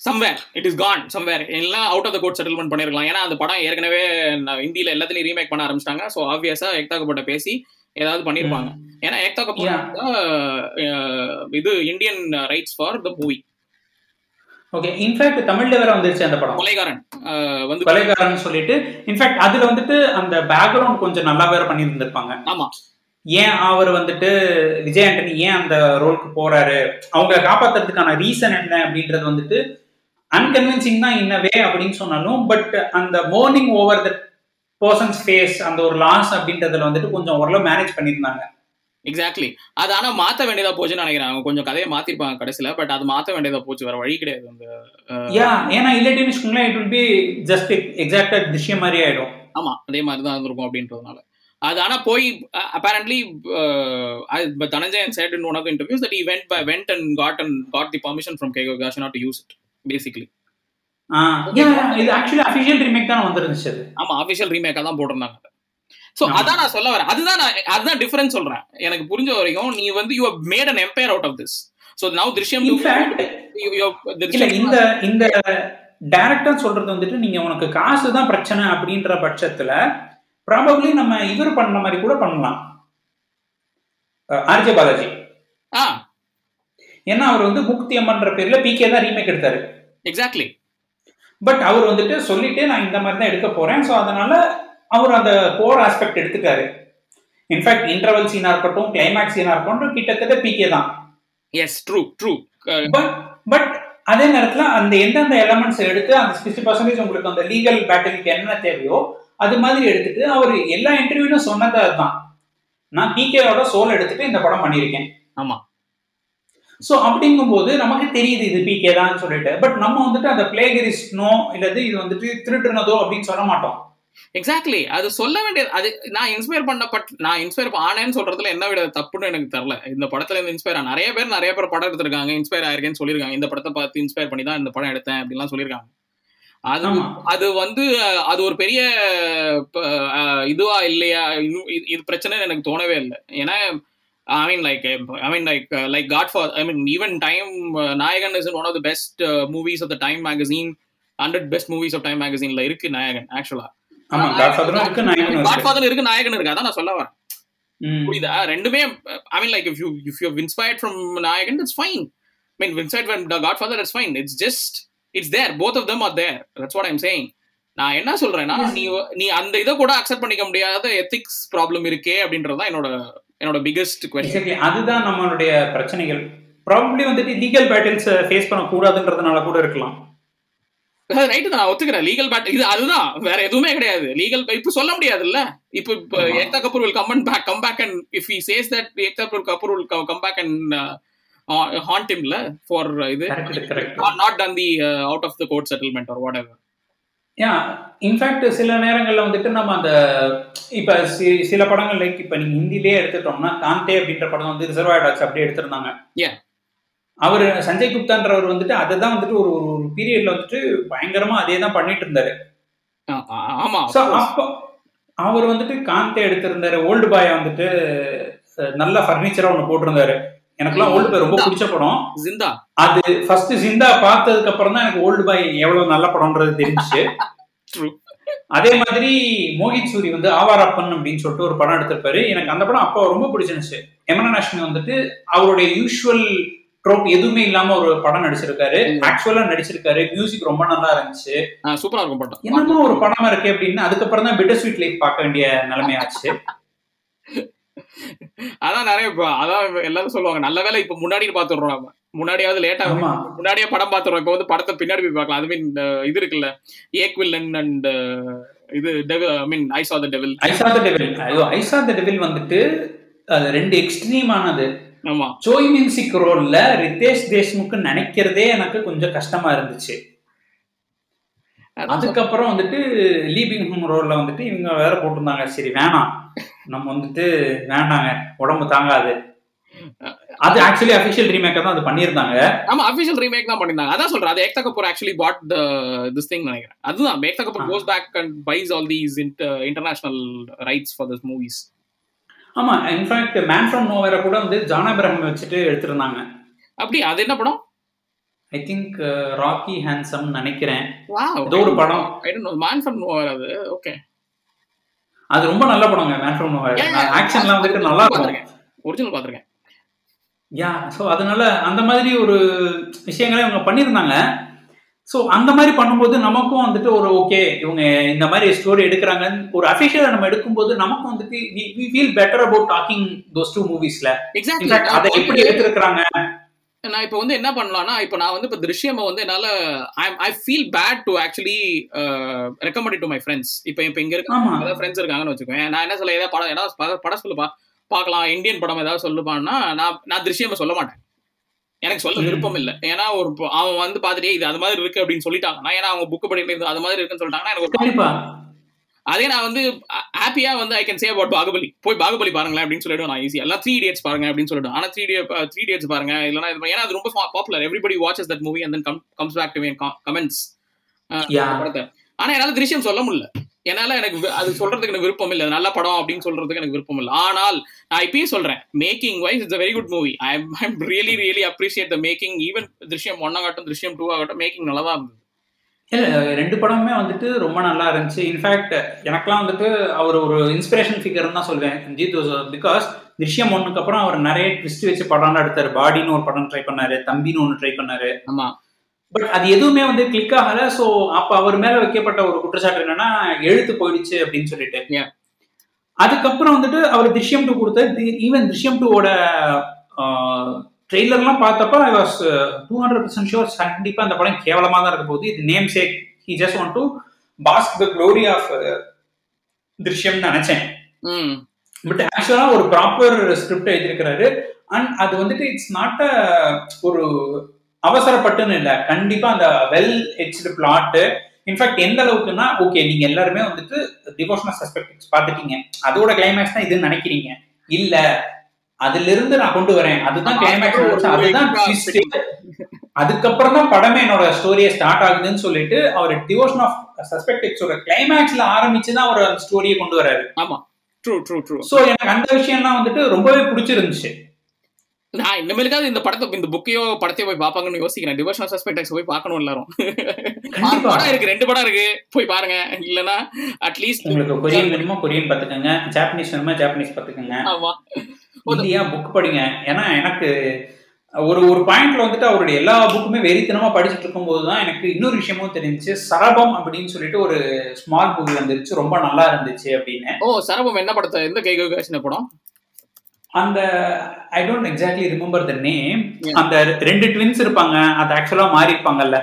somewhere it is gone somewhere எல்லாம் out of the court settlement பண்ணிருக்கலாம். ஏன்னா அந்த படம் ஏற்கனவே நான் இந்தியில எல்லாத்துலயும் ரீமேக் பண்ண ஆரம்பிச்சிட்டாங்க. ஸோ ஆப்வியஸா எக்தா கபூர்ட்ட பேசி ஏதாவது பண்ணிருப்பாங்க. ஏன்னா ஏக்தா கபூர் இது Indian rights for the movie okay in fact தமிழ்ல வேற வந்துருச்சு அந்த படம். கொலைகாரன். வந்து கொலைகாரன் சொல்லிட்டு இன்ஃபேக்ட் அதுல வந்துட்டு அந்த பேக்ரவுண்ட் கொஞ்சம் நல்லா வேற பண்ணியிருந்திருப்பாங்க. ஆமா. ஏன் அவர் வந்துட்டு விஜய் ஆண்டனி ஏன் அந்த ரோலுக்கு போறாரு? அவங்க காப்பாத்துறதுக்கான ரீசன் என்ன அப்படின்றது வந்துட்டு அன்கன்வின்சிங் தான் இன்னவே அப்படின்னு சொன்னாலும் பட் அந்த mourning over the persons face அந்த ஒரு லாஸ் அப்படின்றதுல வந்துட்டு கொஞ்சம் ஓரளவு மேனேஜ் பண்ணியிருந்தாங்க. எக்ஸாக்ட்லி அது ஆனா மாத்த வேண்டியதா போச்சுன்னு நினைக்கிறேன். அவங்க கொஞ்சம் கதையை மாத்திருப்பாங்க கடைசியில பட் அது மாத்த வேண்டியதா போச்சு. வேற வழி கிடையாது அந்த யா ஏன்னா இல்லாட்டின்னு வச்சுக்கோங்களேன் இட் வில் பி ஜஸ்ட் எக்ஸாக்டா விஷயம் மாதிரி ஆயிடும். ஆமா அதே மாதிரி தான் இருந்திருக்கும் அப்படின்றதுனால. அது ஆனா போய் apparently Dhananjayan said in one of the interviews that he went by went and got and got the permission from Keigo Gashina to use it இது ஆக்சுவலி அபிஷியல் ரீமேக் தான் வந்துருந்துச்சு ஆமா அபிஷியல் ரீமேக்கா தான் போட்டிருந்தாங்க. சோ. அதான் நான் சொல்ல வரேன். அதுதான் நான் அதுதான் டிஃபரன்ஸ் சொல்றேன். எனக்கு புரிஞ்ச வரைக்கும் நீ வந்து you made an empire out of this so now Drishyam you- இல்ல இந்த இந்த டைரக்டர் சொல்றது வந்துட்டு நீங்க உனக்கு காசு தான் பிரச்சனை அப்படின்ற பட்சத்துல ப்ராபப்ளி நம்ம இவர் பண்ண மாதிரி கூட பண்ணலாம். ஆர்ஜே பாலாஜி. ஆ. ஏன்னா அவர் வந்து முக்தி அம்மன்ற பேர்ல பிகே தான் ரீமேக் எடுத்தாரு. எக்ஸாக்ட்லி பட் அவர் வந்துட்டு சொல்லிட்டு நான் இந்த மாதிரி தான் எடுக்க போறேன். ஸோ அதனால அவர் அந்த கோர் ஆஸ்பெக்ட் எடுத்துட்டாரு. இன்ஃபேக்ட் இன்டர்வல் சீனா இருக்கட்டும் கிளைமேக்ஸ் சீனா இருக்கட்டும் கிட்டத்தட்ட பிகே தான். Yes true true but but அதே நேரத்துல அந்த எந்தெந்த எலமெண்ட்ஸ் எடுத்து அந்த சிக்ஸ்டி பர்சன்டேஜ் உங்களுக்கு அந்த லீகல் பேட்டிலுக்கு என்ன தேவையோ அது மாதிரி எடுத்துட்டு அவர் எல்லா இன்டர்வியூலும் சொன்னது அதுதான். நான் பிகேவோட சோல் எடுத்துட்டு இந்த படம் பண்ணியிருக்கேன். ஆமா. ஸோ அப்படிங்கும்போது நமக்கு தெரியுது இது பிகே தான் சொல்லிட்டு. பட் நம்ம வந்துட்டு அந்த பிளேகரிஸ்ட்னோ இல்லது இது வந்துட்டு திருட்டுனதோ அப்படின்னு சொல்ல மாட்டோம். எக்ஸாக்ட்லி அது சொல்ல வேண்டியது அது நான் இன்ஸ்பயர் பண்ணப்பட் நான் இன்ஸ்பயர் ஆனேன்னு சொல்றதுல என்ன விட தப்புன்னு எனக்கு தெரியல. இந்த படத்துல இருந்து இன்ஸ்பயர் நிறைய பேர் நிறைய பேர் படம் எடுத்திருக்காங்க இன்ஸ்பயர் ஆயிருக்கேன்னு சொல்லியிருக்காங்க. இந்த படத்தை பார்த்து இன்ஸ்பயர் பண்ணி தான் இந்த படம் எடுத்தேன் அப்படின்லாம் சொல்லியிருக்காங்க. அது. அது வந்து அது ஒரு பெரிய இதுவா இல்லையா? இது பிரச்சனை எனக்கு தோணவே இல்லை. ஏன்னா I mean like I mean like like Godfather I mean even Time Nayakan is one of the best movies of the Time magazine hundred best movies of Time மேகசீன்ல இருக்கு நாயகன் ஆக்சுவலா காட்ஃபாதரும் இருக்கு நாயகனும் காட் இருக்கு. ஃபாதர் இருக்கு நாயகன் இருக்கு. அதான் நான் சொல்ல வரேன். புரியுதா? ரெண்டுமே I mean like if you if you inspired from Nayakan it's fine I mean inspired from the Godfather it's fine it's just it's there both of them are there that's what I'm saying நான் என்ன சொல்றேன்னா நீ நீ அந்த இதை கூட accept பண்ணிக்க முடியாத எத்திக்ஸ் ப்ராப்ளம் இருக்கே அப்படின்றது தான் என்னோட என்னோட பிகெஸ்ட் கொஸ்டின். அதுதான் நம்மளுடைய பிரச்சனைகள். ப்ராபப்ளி வந்துட்டு லீகல் பேட்டில்ஸ் ஃபேஸ் பண்ணக்கூடாதுன்றதுனால கூட இருக்கலாம். ரைட்டு தான். நான் ஒத்துக்கிறேன். லீகல் பேட் இது அதுதான். வேற எதுவுமே கிடையாது. லீகல் இப்ப சொல்ல முடியாதுல்ல? இப்போ இப்போ. Ekta Kapoor will come back come back and if he says that Ekta Kapoor will come back and hand ஹிம்ல for இது. Not done the out of the court settlement or whatever yeah in fact சில நேரங்கள்ல வந்துட்டு நம்ம அந்த இப்ப C- சில படங்கள் like இப்ப நீங்க ஹிந்திலேயே எடுத்துட்டோம்னா காந்தே அப்படின்ற படம் வந்து ரிசர்வாயர் டாக்ஸ் அப்படியே எடுத்திருந்தாங்க. Yeah. அவர் சஞ்சய் குப்தான்றவர் வந்துட்டு அதுதான் வந்துட்டு ஒரு ஒரு பீரியட்ல வந்துட்டு பயங்கரமா அதே தான் பண்ணிட்டு இருந்தாரு. ஆமா ஸோ அப்போ அவர் வந்துட்டு காந்தே எடுத்திருந்தாரு ஓல்டு பாய் வந்துட்டு நல்ல ஃபர்னிச்சரா ஒன்று போட்டிருந்தாரு. எனக்குலாம் ஓல்டு பாய் ரொம்ப பிடிச்ச படம். ஜிந்தா. அது ஃபர்ஸ்ட் ஜிந்தா பார்த்ததுக்கு அப்புறம் தான் எனக்கு ஓல்டு பாய் எவ்வளவு நல்ல படம்ன்றது தெரிஞ்சுச்சு. True. அதே மாதிரி மோகித் சூரி வந்து ஆவாரப்பன் அப்படின்னு சொல்லிட்டு ஒரு படம் எடுத்திருப்பாரு. எனக்கு அந்த படம் அப்போ ரொம்ப பிடிச்சிருந்துச்சு. எமன அஸ்வினி வந்துட்டு அவருடைய யூஷுவல் ட்ரோப் எதுவுமே இல்லாம ஒரு படம் நடிச்சிருக்காரு. ஆக்சுவலா நடிச்சிருக்காரு. மியூசிக் ரொம்ப நல்லா இருந்துச்சு. சூப்பரா இருக்கும் படம். என்னமோ ஒரு படமா இருக்கு அப்படின்னு அதுக்கப்புறம் தான் பிட்டர் ஸ்வீட் லைஃப் பார்க்க வேண்டிய நிலைமையாச்சு. அதான் நிறைய அதான் எல்லாரும் சொல்லுவாங்க நல்ல வேலை இப்ப முன்னாடி பாத்துடுறோம் முன்னாடியாவது லேட்டா முன்னாடியே படம் பாத்துறோம் இப்ப வந்து படத்தை பின்னாடி போய் பார்க்கலாம். அது மீன் இது இருக்குல்ல ஏக் வில்லன் அண்ட் இது devil I mean I saw the devil ஐசா த டெவில் ஐயோ ஐசா த டெவில் வந்துட்டு ரெண்டு எக்ஸ்ட்ரீம் ஆனது. ஆமா. ஜோய் மின்சிக் ரோல்ல ரித்தேஷ் தேஷ்முக் நினைக்கிறதே எனக்கு கொஞ்சம் கஷ்டமா இருந்துச்சு. அதுக்கப்புறம் வந்துட்டு லீபிங் ஹோம் ரோல்ல வந்துட்டு இவங்க வேற போட்டிருந்தாங்க. சரி வேணாம். நம்ம வந்துட்டு வேண்டாங்க. உடம்பு தாங்காது. அது ஆக்சுவலி அபிஷியல் ரீமேக்கை தான் அது பண்ணியிருந்தாங்க. ஆமா அபிஷியல் ரீமேக் தான் பண்ணிருந்தாங்க அதான் சொல்றேன். அது Ekta Kapoor actually bought the this thing நினைக்கிறேன். அதுதான். Ekta Kapoor. Goes back and buys all these international rights for this movies ஆமா in fact man from nowhere கூட வந்து ஜான் அப்ரஹாம் வச்சுட்டு எடுத்திருந்தாங்க. அப்படி அது என்ன படம்? ஐ திங்க் ராக்கி ஹேண்ட்ஸம் நினைக்கிறேன். வாவ் ஒரு படம். I don't know man from nowhere அது? ஓகே அது ரொம்ப நல்ல படங்க நோவேர் ஆக்ஷன்லாம் வந்துட்டு நல்லா இருக்கும். ஒரிஜினல் பாத்திருக்கேன். யா ஸோ அதனால அந்த மாதிரி ஒரு விஷயங்களை இவங்க பண்ணியிருந்தாங்க. ஸோ அந்த மாதிரி பண்ணும்போது நமக்கும் வந்துட்டு ஒரு ஓகே இவங்க இந்த மாதிரி ஸ்டோரி எடுக்கிறாங்கன்னு ஒரு அஃபிஷியலாக நம்ம எடுக்கும்போது நமக்கும் வந்துட்டு we feel better about talking those two மூவிஸ்ல அதை எப்படி எடுத்திருக்கிறாங்க? நான் இப்போ வந்து என்ன பண்ணலாம்னா இப்போ நான் வந்து இப்போ திருஷ்யம் வந்து என்னால I I feel bad to actually recommend to my friends இப்போ இப்போ இங்க இருக்க ஏதாவது ஃப்ரெண்ட்ஸ் இருக்காங்கன்னு வச்சுக்கோங்க நான் என்ன சொல்ல ஏதாவது படம் ஏதாவது பட- படம் சொல்லுப்பா பார்க்கலாம். இந்தியன் படம் ஏதாவது சொல்லுப்பான்னா நான் நான் திருஷ்யம் சொல்ல மாட்டேன். எனக்கு சொல்ல. விருப்பம் இல்லை. ஏன்னா ஒரு அவன் வந்து பார்த்துட்டே இது அது மாதிரி இருக்கு அப்படின்னு சொல்லிட்டாங்கன்னா ஏன்னா அவங்க புக் படிக்கிறது அது மாதிரி இருக்குன்னு சொல்லிட்டாங்கன்னா எனக்கு அதே நான் வந்து ஹாப்பியா வந்து I can say about Baahubali போய் பாகுபலி பாருங்களேன் அப்படின்னு சொல்லிடுவேன் நான் ஈஸியா எல்லாம் த்ரீ இடியட்ஸ் பாருங்க அப்படின்னு சொல்லிடுவேன். ஆனா த்ரீ த்ரீ இடியட்ஸ் பாருங்க. இல்லைன்னா ஏன்னா அது ரொம்ப popular everybody watches that movie and then comes back to comments படத்தை. ஆனா என்னால திருஷ்யம் சொல்ல முடியல. என்னால எனக்கு அது சொல்றதுக்கு எனக்கு விருப்பம் இல்லை. நல்ல படம் அப்படின்னு சொல்றதுக்கு எனக்கு விருப்பம் இல்லை. ஆனால் நான் இப்பயும் சொல்றேன். Making wise it's very good movie I I'm really really appreciate the making even Drishyam one ஆகட்டும் திருஷ்யம் டூ ஆகட்டும் மேக்கிங் நல்லா தான் இருந்தது. இல்ல ரெண்டு படமுமே வந்துட்டு ரொம்ப நல்லா இருந்துச்சு. இன்ஃபேக்ட் எனக்கெல்லாம் வந்துட்டு அவர் ஒரு இன்ஸ்பிரேஷன் ஃபிகர் தான் சொல்லுவேன் ஜீத் பிகாஸ் திருஷ்யம் ஒண்ணுக்கு அப்புறம் அவர் நிறைய ட்விஸ்ட் வச்சு படம்லாம் எடுத்தாரு. பாடின்னு ஒரு படம் ட்ரை பண்ணாரு தம்பின்னு ஒன்று ட்ரை பண்ணாரு. ஆமா. பட் அது எதுவுமே வந்து கிளிக் ஆகல. ஸோ அப்ப அவர் மேல வைக்கப்பட்ட ஒரு குற்றச்சாட்டு என்னன்னா எழுத்து போயிடுச்சு அப்படின்னு சொல்லிட்டு. அதுக்கப்புறம் வந்துட்டு அவர் திருஷ்யம் டூ கொடுத்த ஈவன் திருஷ்யம் டூவோட ட்ரெய்லர்லாம் பார்த்தப்ப I was two hundred percent sure கண்டிப்பா அந்த படம் கேவலமா தான் இருக்க போகுது இது name sake he just want to pass the glory of Drishyam நினைச்சேன். பட் ஆக்சுவலா ஒரு ப்ராப்பர் ஸ்கிரிப்ட் எழுதியிருக்கிறாரு. அண்ட் அது வந்துட்டு இட்ஸ் நாட் அ ஒரு அவசரப்பட்டுன்னு இல்லை. கண்டிப்பா அந்த வெல் ஹெச்டு பிளாட் இன்ஃபேக்ட் எந்த அளவுக்குன்னா ஓகே நீங்க எல்லாருமே வந்துட்டு டிவோஷனல் சஸ்பெக்ட்ஸ் பார்த்துட்டீங்க. அதோட கிளைமேக்ஸ் தான் இதுன்னு நினைக்கிறீங்க. இல்ல. அதுல இருந்து நான் கொண்டு வரேன். அதுதான் கிளைமேக்ஸ் அதுதான். அதுக்கப்புறம் தான் படமே என்னோட ஸ்டோரியை ஸ்டார்ட் ஆகுதுன்னு சொல்லிட்டு அவர் டிவோஷன் ஆஃப் சஸ்பெக்டோட கிளைமேக்ஸ்ல ஆரம்பிச்சு தான் அவர் அந்த ஸ்டோரியை கொண்டு வராரு ட்ரூ ட்ரூ ட்ரூ சோ எனக்கு அந்த விஷயம்லாம் வந்துட்டு ரொம்பவே பிடிச்சிருந்துச்சு. நான் இனிமேலுக்காவது இந்த படத்தை இந்த புக்கையோ படத்தையோ போய் பார்ப்பாங்கன்னு யோசிக்கிறேன். டிவோஷனல் சஸ்பெக்டக்ஸ் போய் பார்க்கணும் எல்லாரும். படம் இருக்கு ரெண்டு படம் இருக்கு. போய் பாருங்க. இல்லனா அட்லீஸ்ட் உங்களுக்கு கொரியன் வேணுமா கொரியன் பார்த்துக்கோங்க. ஜாப்பனீஸ் வேணுமா ஜாப்பனீஸ் பார்த்துக்கோங்க. ஆமா. இந்தியா புக் படிங்க. ஏன்னா எனக்கு ஒரு ஒரு பாயிண்ட்ல வந்துட்டு அவருடைய எல்லா புக்குமே வெறித்தனமா படிச்சுட்டு இருக்கும்போது தான் எனக்கு இன்னொரு விஷயமும் தெரிஞ்சுச்சு. சரபம் அப்படின்னு சொல்லிட்டு ஒரு ஸ்மால் மூவி வந்துருச்சு. ரொம்ப நல்லா இருந்துச்சு அப்படின்னு. ஓ சரபம் என்ன படத்தை? எந்த கைகோகாசின படம்? அந்த I don't exactly remember the name. அந்த ரெண்டு ட்வின்ஸ் இருப்பாங்க. அது ஆக்சுவலா மாறி இருப்பாங்கல்ல.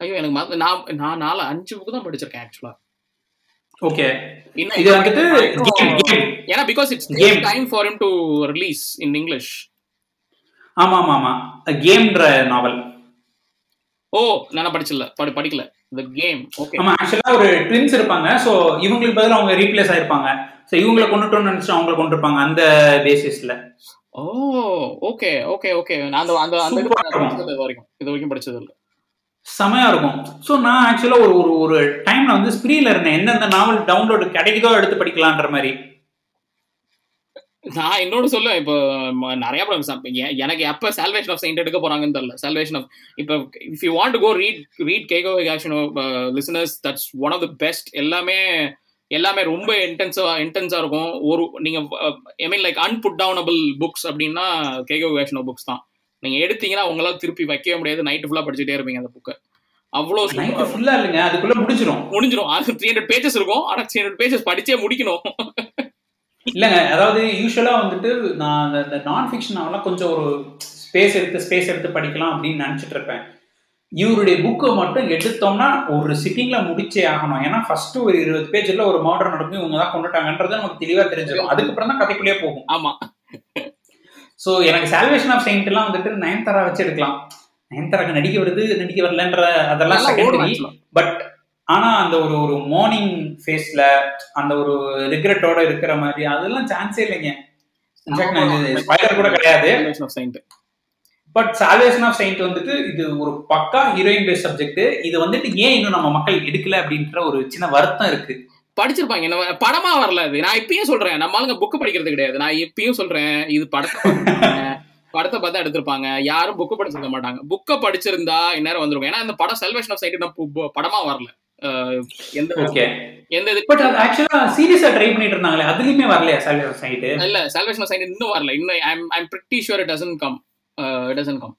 ஐயோ எனக்கு நான் நான் நாலு அஞ்சு புக்கு தான் படிச்சிருக்கேன் ஆக்சுவலா ஓகே இது வந்துட்டு. ஏன்னா because it's Game. Time for him to release in English ஆமா ஆமா ஆமா கேம்ன்ற நாவல் ஓ நான் படிச்சல படி படிக்கல. த கேம் ஓகே ஆமா ஆக்சுவலா ஒரு ட்வின்ஸ் இருப்பாங்க. சோ இவங்களுக்கு பதிலா அவங்க ரீப்ளேஸ் ஆயிருப்பாங்க. சோ இவங்களை கொண்டுட்டோம்னு நினைச்சு அவங்களை கொண்டு இருப்பாங்க அந்த பேசிஸ்ல ஓ ஓகே ஓகே ஓகே நான் அந்த அந்த வரைக்கும். இது வரைக்கும் படிச்சது இல்ல. செமையாக இருக்கும். ஸோ நான் ஆக்சுவலா ஒரு ஒரு ஒரு டைம்ல வந்து ஸ்ப்ரீல இருந்தேன். எந்தெந்த நாவல் டவுன்லோடு கிடைக்குதோ எடுத்து படிக்கலான்ற மாதிரி. நான் இன்னொன்று சொல்லுவேன். இப்போ நிறைய படம் எனக்கு எப்போ சால்வேஷன் ஆஃப் செயின்ட் எடுக்க போறாங்கன்னு தெரியல. சால்வேஷன் ஆஃப் இப்போ if you want go read read Keigo Higashino listeners that's one of the best எல்லாமே எல்லாமே ரொம்ப இன்டென்ஸா இன்டென்ஸா இருக்கும். ஒரு நீங்க ஐ மீன் லைக் அன்புட் டவுனபிள் புக்ஸ் அப்படின்னா கேகோ ஆக்ஷன் புக்ஸ் தான். நீங்க எடுத்தீங்கன்னா உங்களால திருப்பி வைக்கவே முடியாது. நைட் ஃபுல்லா படிச்சுட்டே இருப்பீங்க அந்த புக்கை அவ்வளோ நைட்டு ஃபுல்லா இல்லைங்க. அதுக்குள்ள முடிச்சிரும் முடிஞ்சிடும் அது த்ரீ ஹண்ட்ரட் பேஜஸ் இருக்கும். ஆனா த்ரீ ஹண்ட்ரட் பேஜஸ் படிச்சே முடிக்கணும். இல்லைங்க. அதாவது யூஸ்வலா வந்துட்டு நான் அந்த- நான் ஃபிக்ஷன் நாவலாம் கொஞ்சம் ஒரு ஸ்பேஸ் எடுத்து ஸ்பேஸ் எடுத்து படிக்கலாம் அப்படின்னு நினைச்சிட்டு இருப்பேன். இவருடைய புக்கை மட்டும் எடுத்தோம்னா ஒரு சிட்டிங்ல முடிச்சே ஆகணும். ஏன்னா ஃபர்ஸ்ட் ஒரு இருபது பேஜ்ல ஒரு மர்டர் நடக்கும். இவங்க தான் கொண்டுட்டாங்கன்றது நமக்கு தெளிவா தெரிஞ்சிடும் அதுக்கப்புறம் தான் கதைக்குள்ளேயே போகும். ஆமா. ஸோ எனக்கு சால்வேஷன் ஆஃப் செயின்ட் எல்லாம் வந்துட்டு நயன்தாரா வச்சு எடுக்கலாம். நயன்தாராக்கு நடிக்க வருது நடிக்க வரலன்ற அதெல்லாம் செகண்டரி. பட் ஆனா அந்த ஒரு ஒரு மார்னிங் ஃபேஸ்ல அந்த ஒரு ரிக்ரெட்டோட இருக்கிற மாதிரி அதெல்லாம் சான்ஸே இல்லைங்க. ஸ்பைலர் கூட கிடையாது. பட் சால்வேஷன் ஆஃப் செயின்ட் வந்துட்டு இது ஒரு பக்கா ஹீரோயின் பேஸ் சப்ஜெக்ட் இது வந்துட்டு ஏன் இன்னும் நம்ம மக்கள் எடுக்கல அப்படின்ற ஒரு சின்ன வருத்தம் இருக்கு. படிச்சிருப்பாங்க. என்ன படமா வரல அது. நான் இப்பயும் சொல்றேன். நம்ம ஆளுங்க புக் படிக்கிறது கிடையாது. நான் இப்பயும் சொல்றேன். இது படத்தை. படத்தை பார்த்தா எடுத்திருப்பாங்க. யாரும் புக்கு படிச்சிருக்க மாட்டாங்க. புக்கை படிச்சிருந்தா இந்நேரம் வந்துருக்கும் ஏன்னா இந்த படம் செல்வேஷன் ஆஃப் சைட் படமா வரல. எந்த ஓகே எந்த இது பட் அது ஆக்சுவலா சீரியஸா ட்ரை பண்ணிட்டு இருந்தாங்களே அதுலயுமே வரலையா சால்வேஷன் சைட் இல்ல செல்வேஷன் சைட் இன்னும் வரல. இன்னும் I'm I'm pretty sure it doesn't come it doesn't come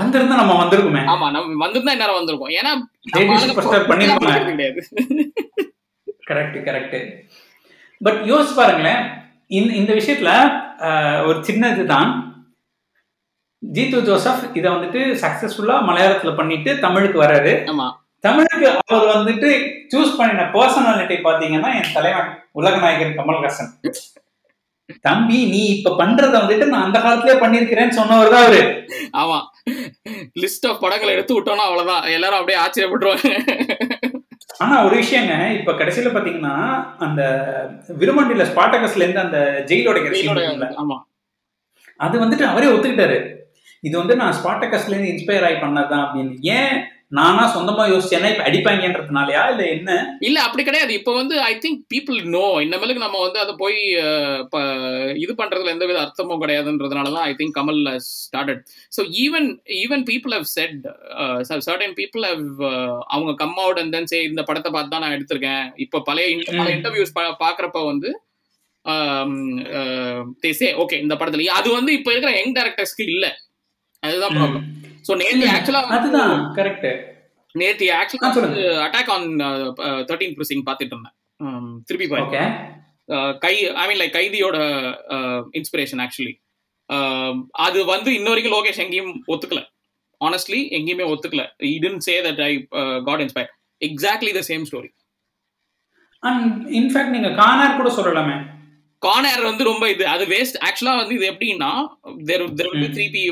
வந்திருந்தா நம்ம வந்திருக்குமே. ஆமா நம்ம வந்திருந்தா இந்நேரம் வந்திருக்கும். ஏன்னா கிடையாது. கரெக்ட் கரெக்ட் பட் யோசிச்சு பாருங்களேன் இந்த இந்த விஷயத்துல ஒரு சின்ன இதுதான் ஜீத்து ஜோசப் இதை வந்துட்டு சக்சஸ்ஃபுல்லா மலையாளத்துல பண்ணிட்டு தமிழுக்கு ஆமா. தமிழுக்கு அவர் வந்துட்டு சூஸ் பண்ணின பர்சனாலிட்டி பாத்தீங்கன்னா என் தலைவன் உலகநாயகன் கமல்ஹாசன். தம்பி நீ இப்ப பண்றத வந்துட்டு நான் அந்த காலத்திலே பண்ணிருக்கிறேன்னு சொன்னவர் தான் அவரு. ஆமா. லிஸ்ட் ஆஃப் படங்களை எடுத்து விட்டோம்னா அவ்வளவுதான். எல்லாரும் அப்படியே ஆச்சரியப்பட்டுருவாங்க. ஆனா ஒரு விஷயங்க. இப்ப கடைசியில பாத்தீங்கன்னா அந்த விருமண்டில ஸ்பாட்டகஸ்ல இருந்து அந்த ஜெயிலோட ஆமா. அது வந்துட்டு அவரே ஒத்துக்கிட்டாரு. இது வந்து நான் ஸ்பாட்டகஸ்ல இருந்து இன்ஸ்பயர் ஆகி பண்ணதுதான் அப்படின்னு. ஏன் நானா சொந்தமா யோசிச்சேன்னா இப்ப அடிப்பாங்கன்றதுனாலயா? இல்ல என்ன? இல்ல அப்படி கிடையாது. இப்ப வந்து ஐ திங்க் பீப்புள் நோ இனிமேலுக்கு நம்ம வந்து அதை போய் இது பண்றதுல எந்த வித அர்த்தமும் கிடையாதுன்றதுனால தான் I think Kamal started so even even people have said certain people have அவங்க come out and then say இந்த படத்தை பார்த்து தான் நான் எடுத்திருக்கேன். இப்போ பழைய பல. இன்டர்வியூஸ் பாக்குறப்ப வந்து சே ஓகே இந்த படத்துல. அது வந்து இப்ப இருக்கிற யங் டேரக்டர்ஸ்க்கு இல்ல. அதுதான் ப்ராப்ளம் ஸோ நேற்று ஆக்சுவலா அதுதான் கரெக்ட் ஆ, ஆக்சுவலா. அட்டாக் ஆன் தேர்ட்டீன் ப்ரிசிங் பார்த்துட்டு இருந்தேன். Um, திருப்பி பாரு ஓகே Uh, கை ஐ மீன் லைக் கைதியோட இன்ஸ்பிரேஷன் ஆக்சுவலி அது வந்து இன்ன வரைக்கும் லோகேஷ் எங்கேயும் ஒத்துக்கல. ஆனஸ்ட்லி எங்கேயுமே ஒத்துக்கல. Didn't say that I got inspire exactly the same story and in fact நீங்க கானார் கூட சொல்லலாமே. கானர் வந்து ரொம்ப இது. அது வேஸ்ட் ஆக்சுவலா வந்து இது எப்படின்னா தேர் தேர் ம். த்ரீ பி